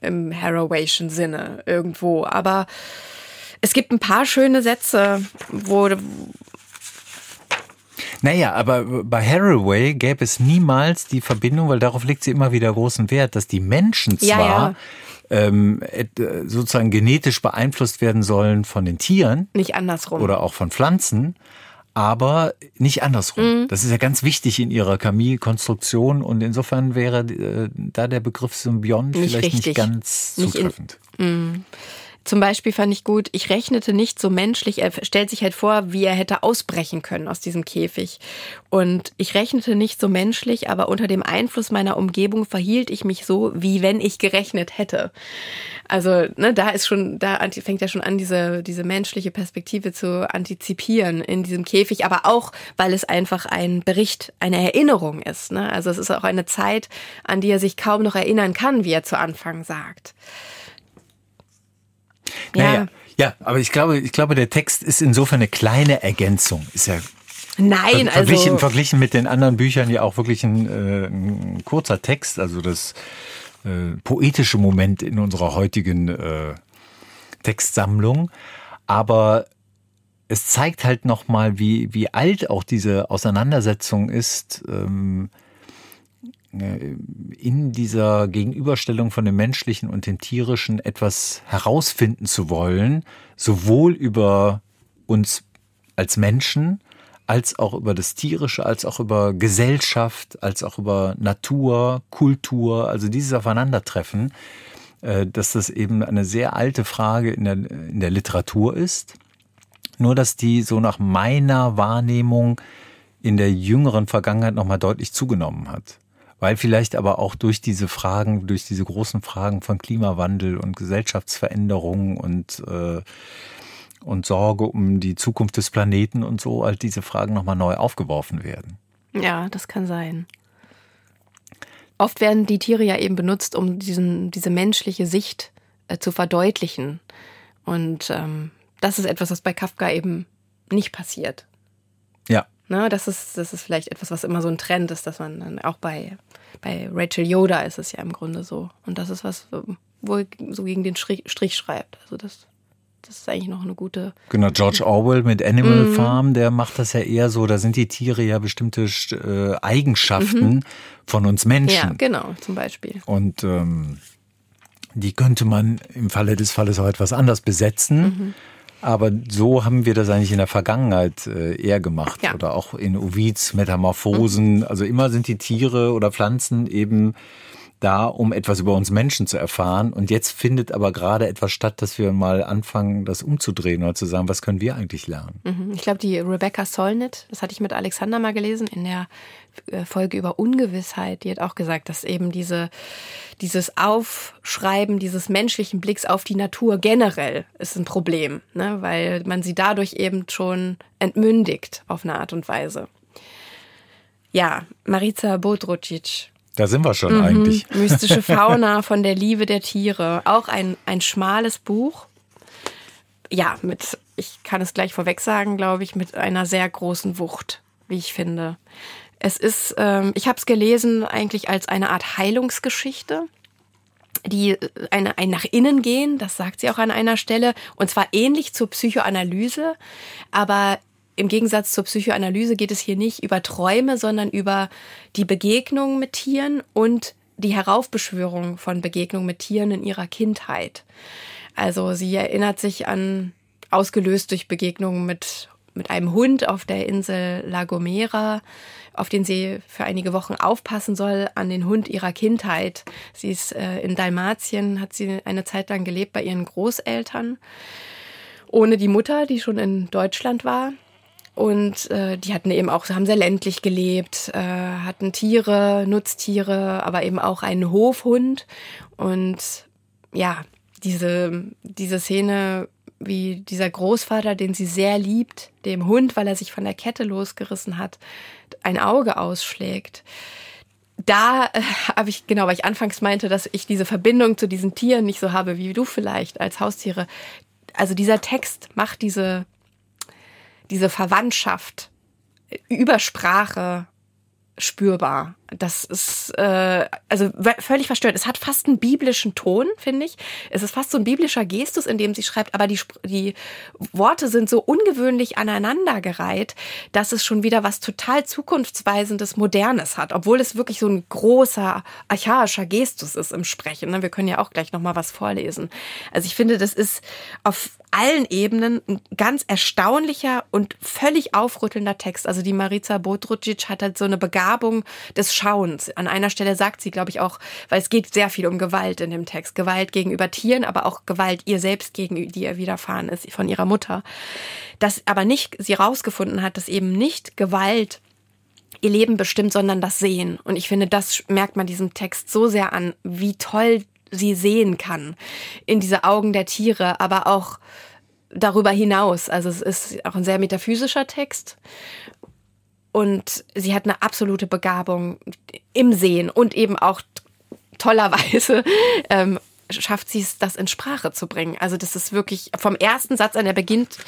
im Haraway'schen Sinne irgendwo. Aber es gibt ein paar schöne Sätze, wo, Naja, aber bei Haraway gäbe es niemals die Verbindung, weil darauf legt sie immer wieder großen Wert, dass die Menschen zwar Ja, ja. Ähm, sozusagen genetisch beeinflusst werden sollen von den Tieren Nicht andersrum. oder auch von Pflanzen, aber nicht andersrum. Mhm. Das ist ja ganz wichtig in ihrer Chemiekonstruktion und insofern wäre äh, da der Begriff Symbiont Nicht vielleicht richtig. nicht ganz Nicht in- zutreffend. Zum Beispiel fand ich gut, ich rechnete nicht so menschlich. Er stellt sich halt vor, wie er hätte ausbrechen können aus diesem Käfig. Und ich rechnete nicht so menschlich, aber unter dem Einfluss meiner Umgebung verhielt ich mich so, wie wenn ich gerechnet hätte. Also, ne, da ist schon, da fängt er schon an, diese, diese menschliche Perspektive zu antizipieren in diesem Käfig, aber auch, weil es einfach ein Bericht, eine Erinnerung ist. Ne? Also es ist auch eine Zeit, an die er sich kaum noch erinnern kann, wie er zu Anfang sagt. Naja, ja, aber ich glaube, ich glaube, der Text ist insofern eine kleine Ergänzung. Ist ja Nein, Ver- verglichen, also verglichen mit den anderen Büchern ja auch wirklich ein, äh, ein kurzer Text, also das äh, poetische Moment in unserer heutigen äh, Textsammlung. Aber es zeigt halt nochmal, wie, wie alt auch diese Auseinandersetzung ist, ähm, äh, in dieser Gegenüberstellung von dem Menschlichen und dem Tierischen etwas herausfinden zu wollen, sowohl über uns als Menschen, als auch über das Tierische, als auch über Gesellschaft, als auch über Natur, Kultur, also dieses Aufeinandertreffen, äh, dass das eben eine sehr alte Frage in der, in der Literatur ist. Nur, dass die so nach meiner Wahrnehmung in der jüngeren Vergangenheit nochmal deutlich zugenommen hat. Weil vielleicht aber auch durch diese Fragen, durch diese großen Fragen von Klimawandel und Gesellschaftsveränderung und, äh, und Sorge um die Zukunft des Planeten und so, halt diese Fragen nochmal neu aufgeworfen werden. Ja, das kann sein. Oft werden die Tiere ja eben benutzt, um diesen, diese menschliche Sicht äh, zu verdeutlichen. Und ähm, das ist etwas, was bei Kafka eben nicht passiert. Ja, Ne, das, ist, das ist vielleicht etwas, was immer so ein Trend ist, dass man dann auch bei, bei Rachel Yoda ist es ja im Grunde so. Und das ist was, wo er so gegen den Strich, Strich schreibt. Also das, das ist eigentlich noch eine gute. Genau, George Orwell mit Animal Farm, der macht das ja eher so, da sind die Tiere ja bestimmte äh, Eigenschaften von uns Menschen. Ja, genau, zum Beispiel. Und ähm, die könnte man im Falle des Falles auch etwas anders besetzen. Mhm. Aber so haben wir das eigentlich in der Vergangenheit äh, eher gemacht. Ja. Mhm. Oder auch in Ovids Metamorphosen. Also immer sind die Tiere oder Pflanzen eben da, um etwas über uns Menschen zu erfahren. Und jetzt findet aber gerade etwas statt, dass wir mal anfangen, das umzudrehen oder zu sagen, was können wir eigentlich lernen? Mhm. Ich glaube, die Rebecca Solnit, das hatte ich mit Alexander mal gelesen in der äh, Folge über Ungewissheit, die hat auch gesagt, dass eben diese, dieses Aufschreiben dieses menschlichen Blicks auf die Natur generell ist ein Problem, ne? weil man sie dadurch eben schon entmündigt auf eine Art und Weise. Ja, Marica Bodrucic, Da sind wir schon eigentlich. Mystische Fauna von der Liebe der Tiere. Auch ein, ein schmales Buch. Ja, mit, ich kann es gleich vorweg sagen, glaube ich, mit einer sehr großen Wucht, wie ich finde. Es ist, ähm, ich habe es gelesen eigentlich als eine Art Heilungsgeschichte die äh, eine, ein nach innen gehen, das sagt sie auch an einer Stelle, und zwar ähnlich zur Psychoanalyse, aber im Gegensatz zur Psychoanalyse geht es hier nicht über Träume, sondern über die Begegnung mit Tieren und die Heraufbeschwörung von Begegnungen mit Tieren in ihrer Kindheit. Also sie erinnert sich an, ausgelöst durch Begegnungen mit, mit einem Hund auf der Insel La Gomera, auf den sie für einige Wochen aufpassen soll, an den Hund ihrer Kindheit. Sie ist äh, in Dalmatien, hat sie eine Zeit lang gelebt bei ihren Großeltern, ohne die Mutter, die schon in Deutschland war. Und äh, die hatten eben auch, haben sehr ländlich gelebt, äh, hatten Tiere, Nutztiere, aber eben auch einen Hofhund. Und ja, diese, diese Szene, wie dieser Großvater, den sie sehr liebt, dem Hund, weil er sich von der Kette losgerissen hat, ein Auge ausschlägt. Da äh, habe ich, genau, weil ich anfangs meinte, dass ich diese Verbindung zu diesen Tieren nicht so habe wie du vielleicht als Haustiere. Also dieser Text macht diese, diese Verwandtschaft über Sprache spürbar. Das ist äh, also völlig verstört. Es hat fast einen biblischen Ton, finde ich. Es ist fast so ein biblischer Gestus, in dem sie schreibt, aber die, die Worte sind so ungewöhnlich aneinandergereiht, dass es schon wieder was total zukunftsweisendes, modernes hat, obwohl es wirklich so ein großer archaischer Gestus ist im Sprechen. Ne? Wir können ja auch gleich noch mal was vorlesen. Also ich finde, das ist auf allen Ebenen ein ganz erstaunlicher und völlig aufrüttelnder Text. Also die Marica Bodrucic hat halt so eine Begabung des Schauens. An einer Stelle sagt sie, glaube ich, auch, weil es geht sehr viel um Gewalt in dem Text. Gewalt gegenüber Tieren, aber auch Gewalt ihr selbst gegenüber, die ihr widerfahren ist von ihrer Mutter. Dass aber nicht sie rausgefunden hat, dass eben nicht Gewalt ihr Leben bestimmt, sondern das Sehen. Und ich finde, das merkt man diesem Text so sehr an, wie toll sie sehen kann in diese Augen der Tiere, aber auch darüber hinaus. Also es ist auch ein sehr metaphysischer Text. Und sie hat eine absolute Begabung im Sehen und eben auch tollerweise ähm, schafft sie es, das in Sprache zu bringen. Also das ist wirklich vom ersten Satz an, der beginnt,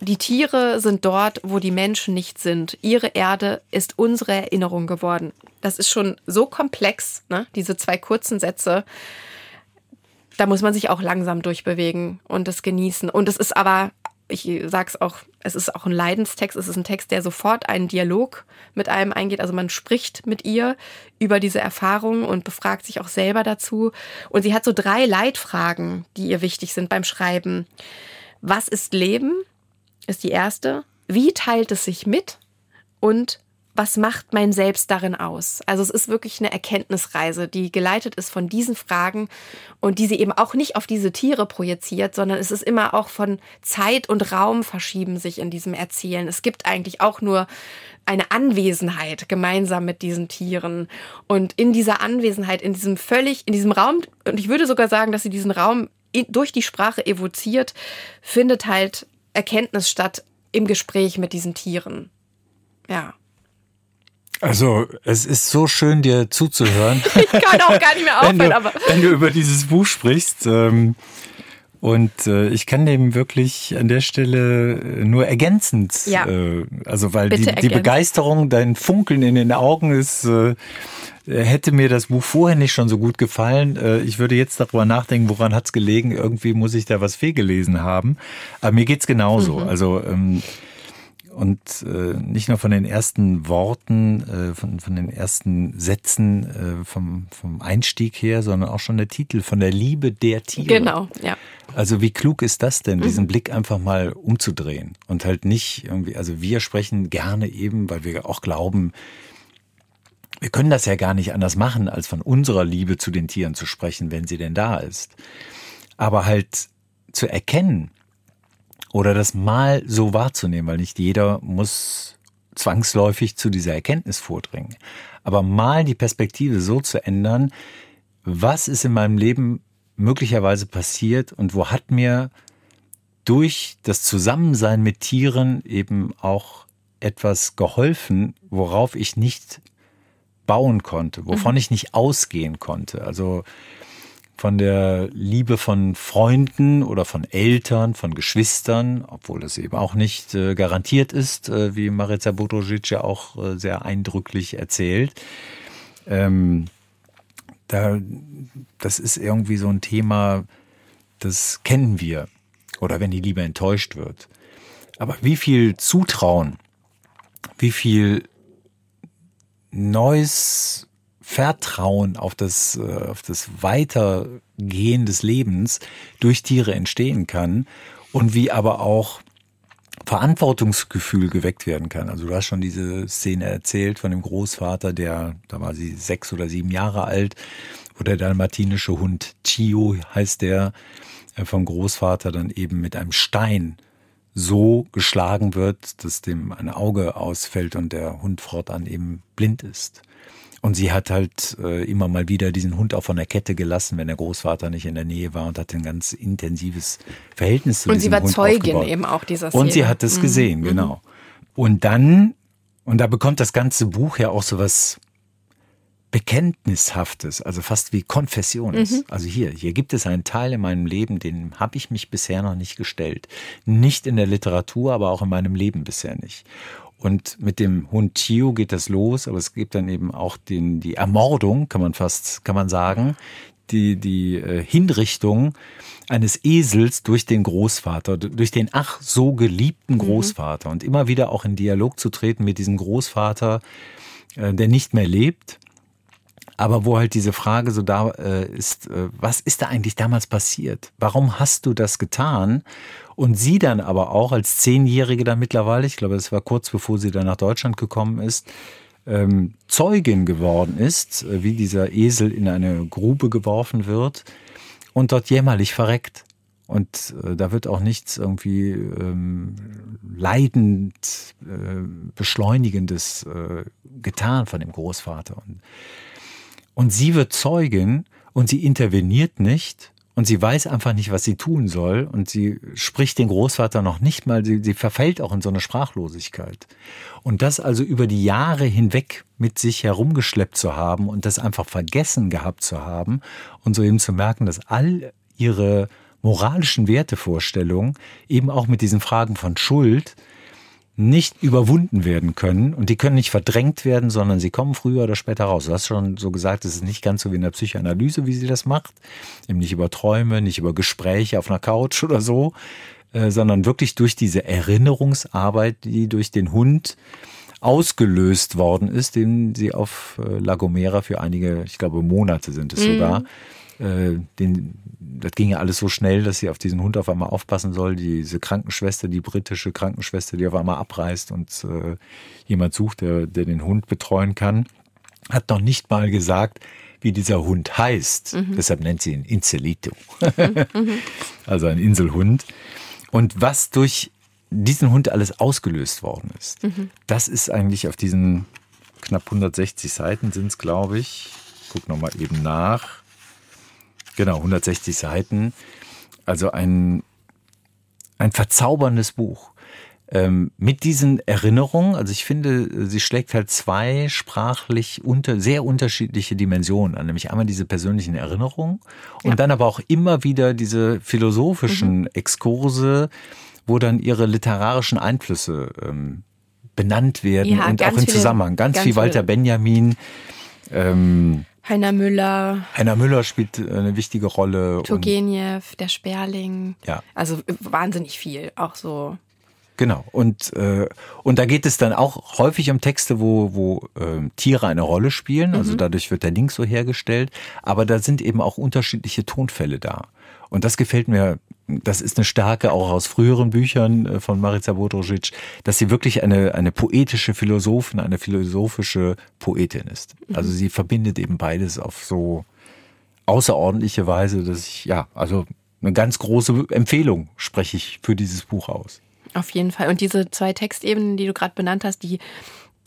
die Tiere sind dort, wo die Menschen nicht sind. Ihre Erde ist unsere Erinnerung geworden. Das ist schon so komplex, ne? diese zwei kurzen Sätze. Da muss man sich auch langsam durchbewegen und das genießen. Und es ist aber, ich sag's auch, es ist auch ein Leidenstext. Es ist ein Text, der sofort einen Dialog mit einem eingeht. Also man spricht mit ihr über diese Erfahrung und befragt sich auch selber dazu. Und sie hat so drei Leitfragen, die ihr wichtig sind beim Schreiben. Was ist Leben? Ist die erste. Wie teilt es sich mit? Und was macht mein Selbst darin aus? Also es ist wirklich eine Erkenntnisreise, die geleitet ist von diesen Fragen und die sie eben auch nicht auf diese Tiere projiziert, sondern es ist immer auch von Zeit und Raum verschieben sich in diesem Erzählen. Es gibt eigentlich auch nur eine Anwesenheit gemeinsam mit diesen Tieren und in dieser Anwesenheit, in diesem völlig, in diesem Raum, und ich würde sogar sagen, dass sie diesen Raum durch die Sprache evoziert, findet halt Erkenntnis statt im Gespräch mit diesen Tieren. Ja. Also, es ist so schön, dir zuzuhören. ich kann auch gar nicht mehr aufhören, wenn du, aber. Wenn du über dieses Buch sprichst. Ähm, und äh, ich kann dem wirklich an der Stelle nur ergänzend, ja. äh, also weil die, die, Begeisterung, dein Funkeln in den Augen ist, äh, hätte mir das Buch vorher nicht schon so gut gefallen. Äh, ich würde jetzt darüber nachdenken, woran hat's gelegen? Irgendwie muss ich da was fehlgelesen haben. Aber mir geht's genauso. Mhm. Also ähm, und äh, nicht nur von den ersten Worten, äh, von, von den ersten Sätzen äh, vom, vom Einstieg her, sondern auch schon der Titel von der Liebe der Tiere. Genau, ja. Also wie klug ist das denn, diesen mhm. Blick einfach mal umzudrehen und halt nicht irgendwie, also wir sprechen gerne eben, weil wir auch glauben, wir können das ja gar nicht anders machen, als von unserer Liebe zu den Tieren zu sprechen, wenn sie denn da ist. Aber halt zu erkennen, oder das mal so wahrzunehmen, weil nicht jeder muss zwangsläufig zu dieser Erkenntnis vordringen. Aber mal die Perspektive so zu ändern, was ist in meinem Leben möglicherweise passiert und wo hat mir durch das Zusammensein mit Tieren eben auch etwas geholfen, worauf ich nicht bauen konnte, wovon mhm. ich nicht ausgehen konnte. Also von der Liebe von Freunden oder von Eltern, von Geschwistern, obwohl das eben auch nicht äh, garantiert ist, äh, wie Marica Budrožić ja auch äh, sehr eindrücklich erzählt. Ähm, da, das ist irgendwie so ein Thema, das kennen wir. Oder wenn die Liebe enttäuscht wird. Aber wie viel Zutrauen, wie viel neues Vertrauen auf das, äh, auf das Weitergehen des Lebens durch Tiere entstehen kann und wie aber auch Verantwortungsgefühl geweckt werden kann. Also du hast schon diese Szene erzählt von dem Großvater, der, da war sie sechs oder sieben Jahre alt, wo der dalmatinische Hund Chio heißt der, äh, vom Großvater dann eben mit einem Stein so geschlagen wird, dass dem ein Auge ausfällt und der Hund fortan eben blind ist. Und sie hat halt äh, immer mal wieder diesen Hund auch von der Kette gelassen, wenn der Großvater nicht in der Nähe war und hat ein ganz intensives Verhältnis zu und diesem Hund Und sie war Zeugin eben auch dieser Szene. Und sie hat es mhm. gesehen, mhm. genau. Und dann, und da bekommt das ganze Buch ja auch so was Bekenntnishaftes, also fast wie Konfession ist. Mhm. Also hier, hier gibt es einen Teil in meinem Leben, den habe ich mich bisher noch nicht gestellt. Nicht in der Literatur, aber auch in meinem Leben bisher nicht. Und mit dem Hund Tio geht das los, aber es gibt dann eben auch den, die Ermordung, kann man fast, kann man sagen, die, die äh, Hinrichtung eines Esels durch den Großvater, durch den ach so geliebten mhm. Großvater. Mhm. Und immer wieder auch in Dialog zu treten mit diesem Großvater, äh, der nicht mehr lebt. Aber wo halt diese Frage so da äh, ist, was ist da eigentlich damals passiert? Warum hast du das getan? Und sie dann aber auch als Zehnjährige dann mittlerweile, ich glaube, das war kurz bevor sie dann nach Deutschland gekommen ist, ähm, Zeugin geworden ist, äh, wie dieser Esel in eine Grube geworfen wird und dort jämmerlich verreckt. Und äh, da wird auch nichts irgendwie ähm, leidend, äh, beschleunigendes äh, getan von dem Großvater. Und, und sie wird Zeugin und sie interveniert nicht und sie weiß einfach nicht, was sie tun soll und sie spricht den Großvater noch nicht mal, sie, sie verfällt auch in so eine Sprachlosigkeit. Und das also über die Jahre hinweg mit sich herumgeschleppt zu haben und das einfach vergessen gehabt zu haben und so eben zu merken, dass all ihre moralischen Wertevorstellungen eben auch mit diesen Fragen von Schuld nicht überwunden werden können und die können nicht verdrängt werden, sondern sie kommen früher oder später raus. Du hast schon so gesagt, es ist nicht ganz so wie in der Psychoanalyse, wie sie das macht. Eben nicht über Träume, nicht über Gespräche auf einer Couch oder so, äh, sondern wirklich durch diese Erinnerungsarbeit, die durch den Hund ausgelöst worden ist, den sie auf äh, La Gomera für einige, ich glaube Monate sind es mhm. sogar, äh, den, das ging ja alles so schnell, dass sie auf diesen Hund auf einmal aufpassen soll. Diese Krankenschwester, die britische Krankenschwester, die auf einmal abreist und äh, jemand sucht, der, der den Hund betreuen kann, hat noch nicht mal gesagt, wie dieser Hund heißt. Mhm. Deshalb nennt sie ihn Inselito. Mhm. also ein Inselhund. Und was durch diesen Hund alles ausgelöst worden ist, mhm. das ist eigentlich auf diesen knapp 160 Seiten sind es, glaube ich. Guck nochmal eben nach. Genau, 160 Seiten. Also ein, ein verzauberndes Buch. Ähm, mit diesen Erinnerungen, also ich finde, sie schlägt halt zwei sprachlich unter, sehr unterschiedliche Dimensionen an, nämlich einmal diese persönlichen Erinnerungen und ja. dann aber auch immer wieder diese philosophischen mhm. Exkurse, wo dann ihre literarischen Einflüsse ähm, benannt werden ja, und auch im Zusammenhang. Ganz, ganz viel Walter Benjamin. Ähm, Heiner Müller. Heiner Müller spielt äh, eine wichtige Rolle. Turgenev, der Sperling. Ja. Also wahnsinnig viel, auch so. Genau. Und, äh, und da geht es dann auch häufig um Texte, wo, wo äh, Tiere eine Rolle spielen. Also mhm. dadurch wird der Link so hergestellt. Aber da sind eben auch unterschiedliche Tonfälle da. Und das gefällt mir, das ist eine Stärke auch aus früheren Büchern äh, von Marica Bodrožić, dass sie wirklich eine, eine poetische Philosophin, eine philosophische Poetin ist. Mhm. Also sie verbindet eben beides auf so außerordentliche Weise, dass ich, ja, also eine ganz große Empfehlung spreche ich für dieses Buch aus. Auf jeden Fall. Und diese zwei Textebenen, die du gerade benannt hast, die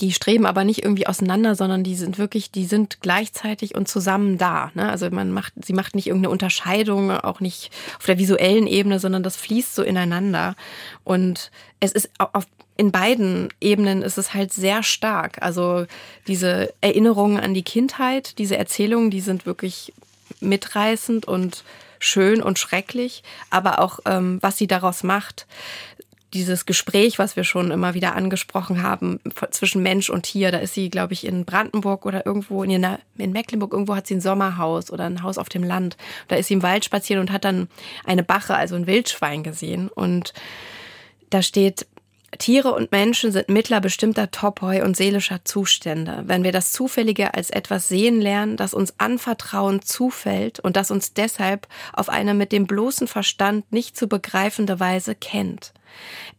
die streben aber nicht irgendwie auseinander, sondern die sind wirklich, die sind gleichzeitig und zusammen da. Ne? Also man macht, sie macht nicht irgendeine Unterscheidung, auch nicht auf der visuellen Ebene, sondern das fließt so ineinander. Und es ist auf, in beiden Ebenen ist es halt sehr stark. Also diese Erinnerungen an die Kindheit, diese Erzählungen, die sind wirklich mitreißend und schön und schrecklich, aber auch ähm, was sie daraus macht dieses Gespräch, was wir schon immer wieder angesprochen haben, zwischen Mensch und Tier, da ist sie, glaube ich, in Brandenburg oder irgendwo in, in Mecklenburg, irgendwo hat sie ein Sommerhaus oder ein Haus auf dem Land. Da ist sie im Wald spazieren und hat dann eine Bache, also ein Wildschwein gesehen. Und da steht, Tiere und Menschen sind Mittler bestimmter Topoi und seelischer Zustände. Wenn wir das Zufällige als etwas sehen lernen, das uns anvertrauen zufällt und das uns deshalb auf eine mit dem bloßen Verstand nicht zu begreifende Weise kennt.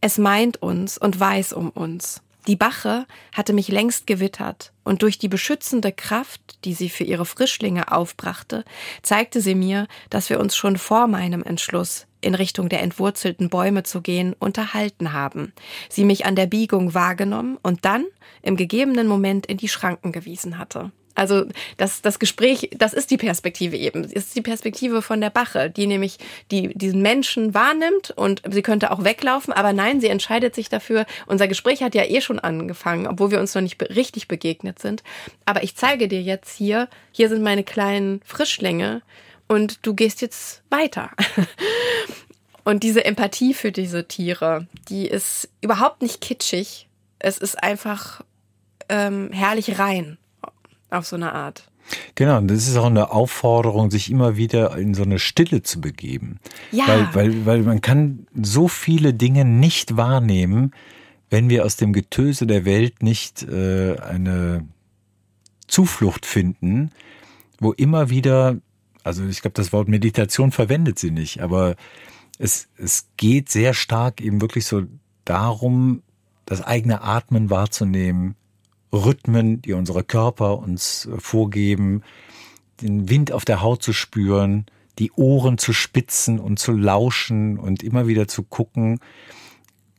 Es meint uns und weiß um uns. Die Bache hatte mich längst gewittert, und durch die beschützende Kraft, die sie für ihre Frischlinge aufbrachte, zeigte sie mir, dass wir uns schon vor meinem Entschluss, in Richtung der entwurzelten Bäume zu gehen, unterhalten haben, sie mich an der Biegung wahrgenommen und dann im gegebenen Moment in die Schranken gewiesen hatte. Also das, das Gespräch, das ist die Perspektive eben. Das ist die Perspektive von der Bache, die nämlich die, diesen Menschen wahrnimmt und sie könnte auch weglaufen, aber nein, sie entscheidet sich dafür. Unser Gespräch hat ja eh schon angefangen, obwohl wir uns noch nicht richtig begegnet sind. Aber ich zeige dir jetzt hier, hier sind meine kleinen Frischlinge und du gehst jetzt weiter. Und diese Empathie für diese Tiere, die ist überhaupt nicht kitschig, es ist einfach ähm, herrlich rein auf so eine Art. Genau, und das ist auch eine Aufforderung, sich immer wieder in so eine Stille zu begeben. Ja. Weil, weil, weil man kann so viele Dinge nicht wahrnehmen, wenn wir aus dem Getöse der Welt nicht äh, eine Zuflucht finden, wo immer wieder, also ich glaube, das Wort Meditation verwendet sie nicht, aber es, es geht sehr stark eben wirklich so darum, das eigene Atmen wahrzunehmen, Rhythmen, die unsere Körper uns äh, vorgeben, den Wind auf der Haut zu spüren, die Ohren zu spitzen und zu lauschen und immer wieder zu gucken,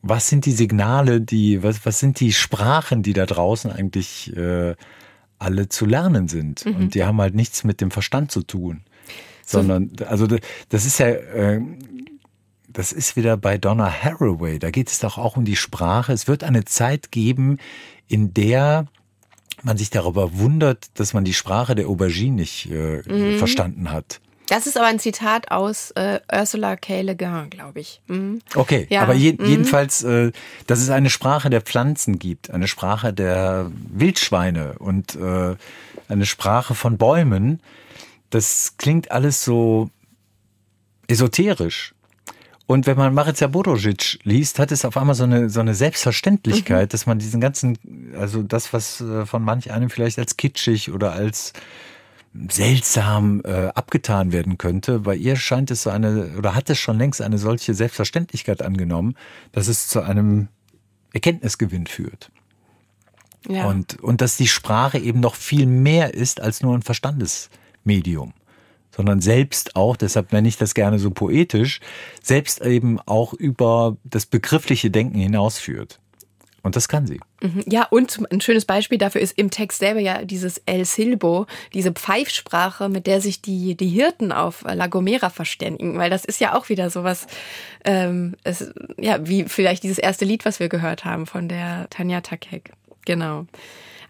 was sind die Signale, die, was, was sind die Sprachen, die da draußen eigentlich äh, alle zu lernen sind. Mhm. Und die haben halt nichts mit dem Verstand zu tun. Sondern, also das ist ja, äh, das ist wieder bei Donna Haraway. Da geht es doch auch um die Sprache. Es wird eine Zeit geben, in der man sich darüber wundert, dass man die Sprache der Aubergine nicht äh, mhm. verstanden hat. Das ist aber ein Zitat aus äh, Ursula K. Le Guin, glaube ich. Mhm. Okay, ja. aber je, mhm. jedenfalls, äh, dass es eine Sprache der Pflanzen gibt, eine Sprache der Wildschweine und äh, eine Sprache von Bäumen, das klingt alles so esoterisch. Und wenn man Marica Borosic liest, hat es auf einmal so eine, so eine Selbstverständlichkeit, mhm. dass man diesen ganzen, also das, was äh, von manch einem vielleicht als kitschig oder als seltsam äh, abgetan werden könnte, bei ihr scheint es so eine, oder hat es schon längst eine solche Selbstverständlichkeit angenommen, dass es zu einem Erkenntnisgewinn führt. Ja. Und, und dass die Sprache eben noch viel mehr ist als nur ein Verstandesmedium sondern selbst auch, deshalb nenne ich das gerne so poetisch, selbst eben auch über das begriffliche Denken hinausführt. Und das kann sie. Mhm. Ja, und ein schönes Beispiel dafür ist im Text selber ja dieses El Silbo, diese Pfeifsprache, mit der sich die, die Hirten auf La Gomera verständigen, weil das ist ja auch wieder sowas, ähm, es, ja, wie vielleicht dieses erste Lied, was wir gehört haben von der Tanja Takek. Genau.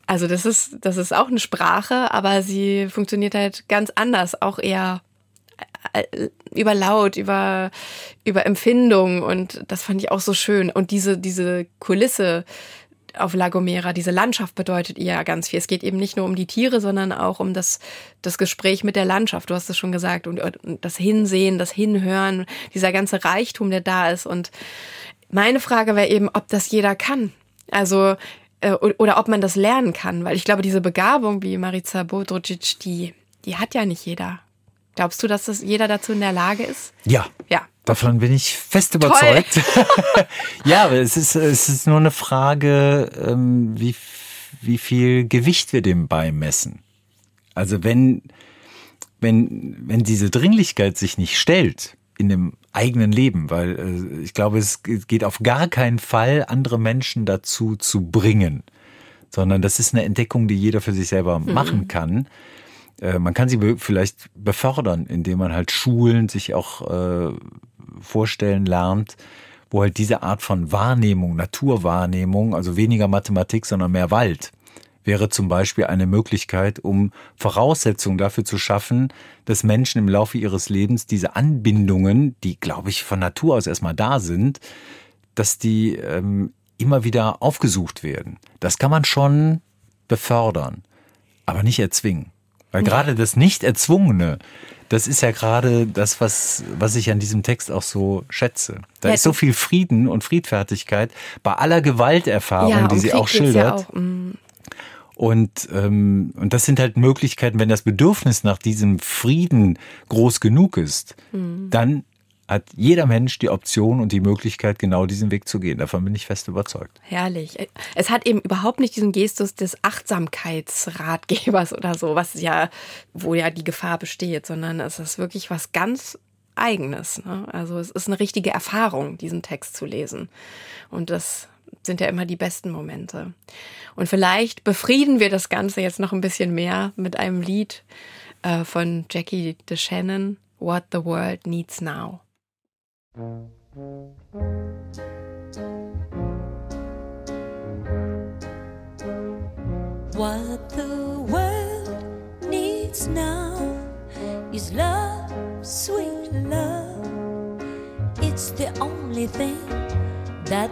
Also das ist, das ist auch eine Sprache, aber sie funktioniert halt ganz anders, auch eher äh, über Laut, über, über Empfindung und das fand ich auch so schön. Und diese, diese Kulisse auf La Gomera, diese Landschaft bedeutet ihr ja ganz viel. Es geht eben nicht nur um die Tiere, sondern auch um das, das Gespräch mit der Landschaft. Du hast es schon gesagt. Und, und das Hinsehen, das Hinhören, dieser ganze Reichtum, der da ist. Und meine Frage wäre eben, ob das jeder kann. Also äh, oder ob man das lernen kann, weil ich glaube, diese Begabung wie Marica Bodrucic, die, die hat ja nicht jeder. Glaubst du, dass das jeder dazu in der Lage ist? Ja. Ja. Davon bin ich fest überzeugt. ja, aber es ist, es ist nur eine Frage, ähm, wie, wie viel Gewicht wir dem beimessen. Also wenn, wenn, wenn diese Dringlichkeit sich nicht stellt in dem eigenen Leben, weil äh, ich glaube, es geht auf gar keinen Fall, andere Menschen dazu zu bringen, sondern das ist eine Entdeckung, die jeder für sich selber mhm. machen kann. Äh, man kann sie vielleicht befördern, indem man halt Schulen sich auch äh, vorstellen lernt, wo halt diese Art von Wahrnehmung, Naturwahrnehmung, also weniger Mathematik, sondern mehr Wald, wäre zum Beispiel eine Möglichkeit, um Voraussetzungen dafür zu schaffen, dass Menschen im Laufe ihres Lebens diese Anbindungen, die, glaube ich, von Natur aus erstmal da sind, dass die ähm, immer wieder aufgesucht werden. Das kann man schon befördern, aber nicht erzwingen. Weil gerade das Nicht-Erzwungene, das ist ja gerade das, was, was ich an diesem Text auch so schätze. Da ja, ist so viel Frieden und Friedfertigkeit bei aller Gewalterfahrung, ja, die sie Krieg auch schildert. Ja auch, mm. Und, ähm, und das sind halt Möglichkeiten, wenn das Bedürfnis nach diesem Frieden groß genug ist, mhm. dann hat jeder Mensch die Option und die Möglichkeit, genau diesen Weg zu gehen. Davon bin ich fest überzeugt. Herrlich. Es hat eben überhaupt nicht diesen Gestus des Achtsamkeitsratgebers oder so, was ja, wo ja die Gefahr besteht, sondern es ist wirklich was ganz Eigenes. Ne? Also es ist eine richtige Erfahrung, diesen Text zu lesen. Und das sind ja immer die besten Momente. Und vielleicht befrieden wir das Ganze jetzt noch ein bisschen mehr mit einem Lied äh, von Jackie DeShannon, What the World Needs Now. What the world needs now is love, sweet love. It's the only thing that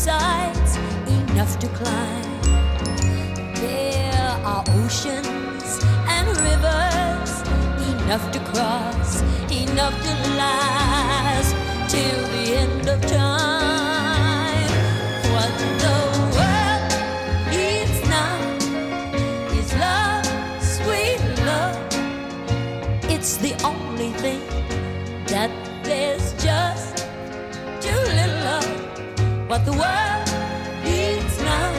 hillsides enough to climb. There are oceans and rivers enough to cross, enough to last till the end of time. The world needs now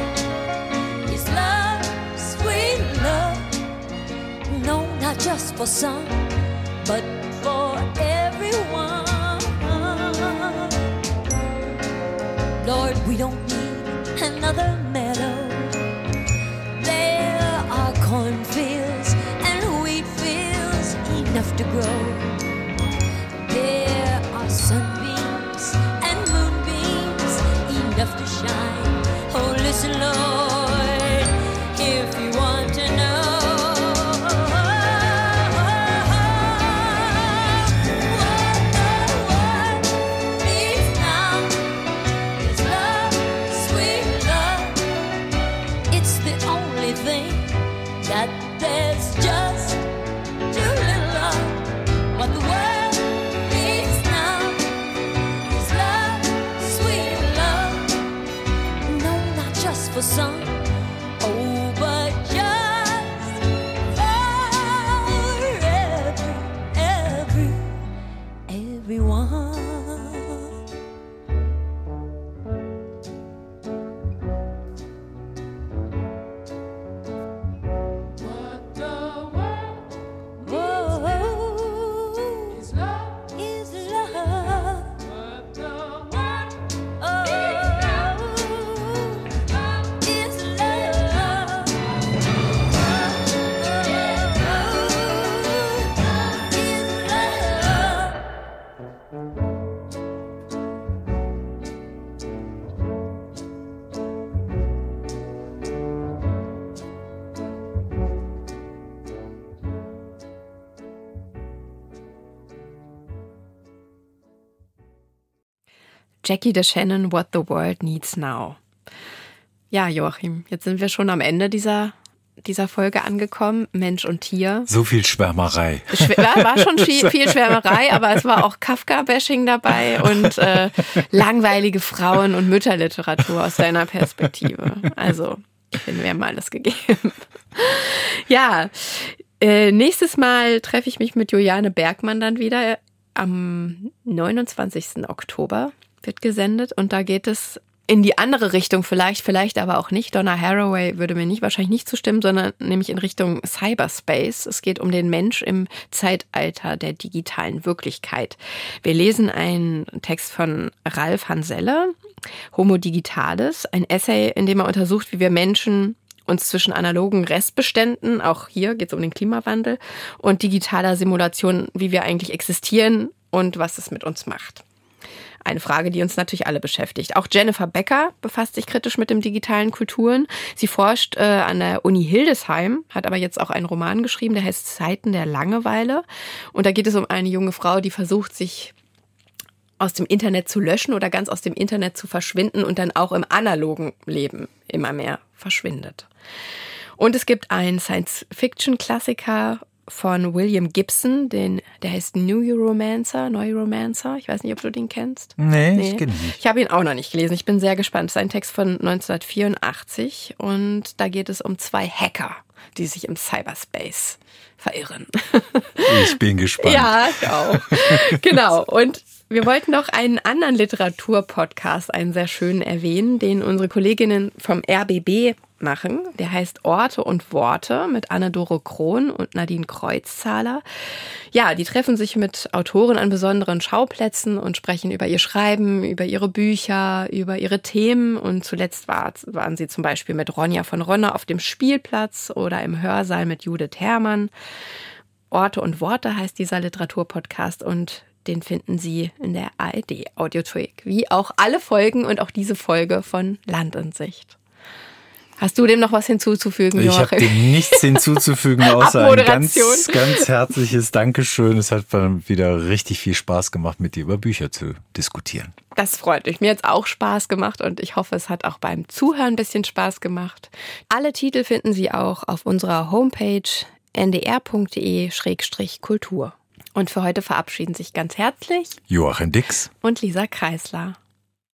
is love, sweet love. No, not just for some, but for everyone. Lord, we don't need another Jackie DeShannon, What the World Needs Now. Ja, Joachim, jetzt sind wir schon am Ende dieser, dieser Folge angekommen. Mensch und Tier. So viel Schwärmerei. Schw- War, war schon viel, viel Schwärmerei, aber es war auch Kafka-Bashing dabei und äh, langweilige Frauen- und Mütterliteratur aus deiner Perspektive. Also, ich finde, wir haben alles gegeben. Ja, äh, nächstes Mal treffe ich mich mit Juliane Bergmann dann wieder. Am 29. Oktober wird gesendet und da geht es in die andere Richtung vielleicht, vielleicht aber auch nicht. Donna Haraway würde mir nicht wahrscheinlich nicht zustimmen, sondern nämlich in Richtung Cyberspace. Es geht um den Mensch im Zeitalter der digitalen Wirklichkeit. Wir lesen einen Text von Ralf Hanselle, Homo Digitalis, ein Essay, in dem er untersucht, wie wir Menschen uns zwischen analogen Restbeständen, auch hier geht es um den Klimawandel, und digitaler Simulation, wie wir eigentlich existieren und was es mit uns macht. Eine Frage, die uns natürlich alle beschäftigt. Auch Jennifer Becker befasst sich kritisch mit dem digitalen Kulturen. Sie forscht äh, an der Uni Hildesheim, hat aber jetzt auch einen Roman geschrieben, der heißt Zeiten der Langeweile. Und da geht es um eine junge Frau, die versucht, sich aus dem Internet zu löschen oder ganz aus dem Internet zu verschwinden und dann auch im analogen Leben immer mehr verschwindet. Und es gibt einen Science-Fiction-Klassiker von William Gibson, den, der heißt Neuromancer, Neuromancer. Ich weiß nicht, ob du den kennst. Nee, ich kenne ihn nicht. Ich habe ihn auch noch nicht gelesen. Ich bin sehr gespannt. Es ist ein Text von 1984 und da geht es um zwei Hacker, die sich im Cyberspace verirren. Ich bin gespannt. Ja, ich auch. genau. Und wir wollten noch einen anderen Literaturpodcast, einen sehr schönen erwähnen, den unsere Kolleginnen vom RBB machen. Der heißt Orte und Worte mit Anne-Dore Krohn und Nadine Kreuzzahler. Ja, die treffen sich mit Autoren an besonderen Schauplätzen und sprechen über ihr Schreiben, über ihre Bücher, über ihre Themen. Und zuletzt war, waren sie zum Beispiel mit Ronja von Ronner auf dem Spielplatz oder im Hörsaal mit Judith Herrmann. Orte und Worte heißt dieser Literaturpodcast und den finden Sie in der ARD Audiothek, wie auch alle Folgen und auch diese Folge von Land in Sicht. Hast du dem noch was hinzuzufügen, Ich habe Joachim? dem nichts hinzuzufügen, außer ein ganz, ganz herzliches Dankeschön. Es hat wieder richtig viel Spaß gemacht, mit dir über Bücher zu diskutieren. Das freut mich. Mir hat's auch Spaß gemacht und ich hoffe, es hat auch beim Zuhören ein bisschen Spaß gemacht. Alle Titel finden Sie auch auf unserer Homepage ndr.de-kultur. Und für heute verabschieden sich ganz herzlich Joachim Dix. und Lisa Kreisler.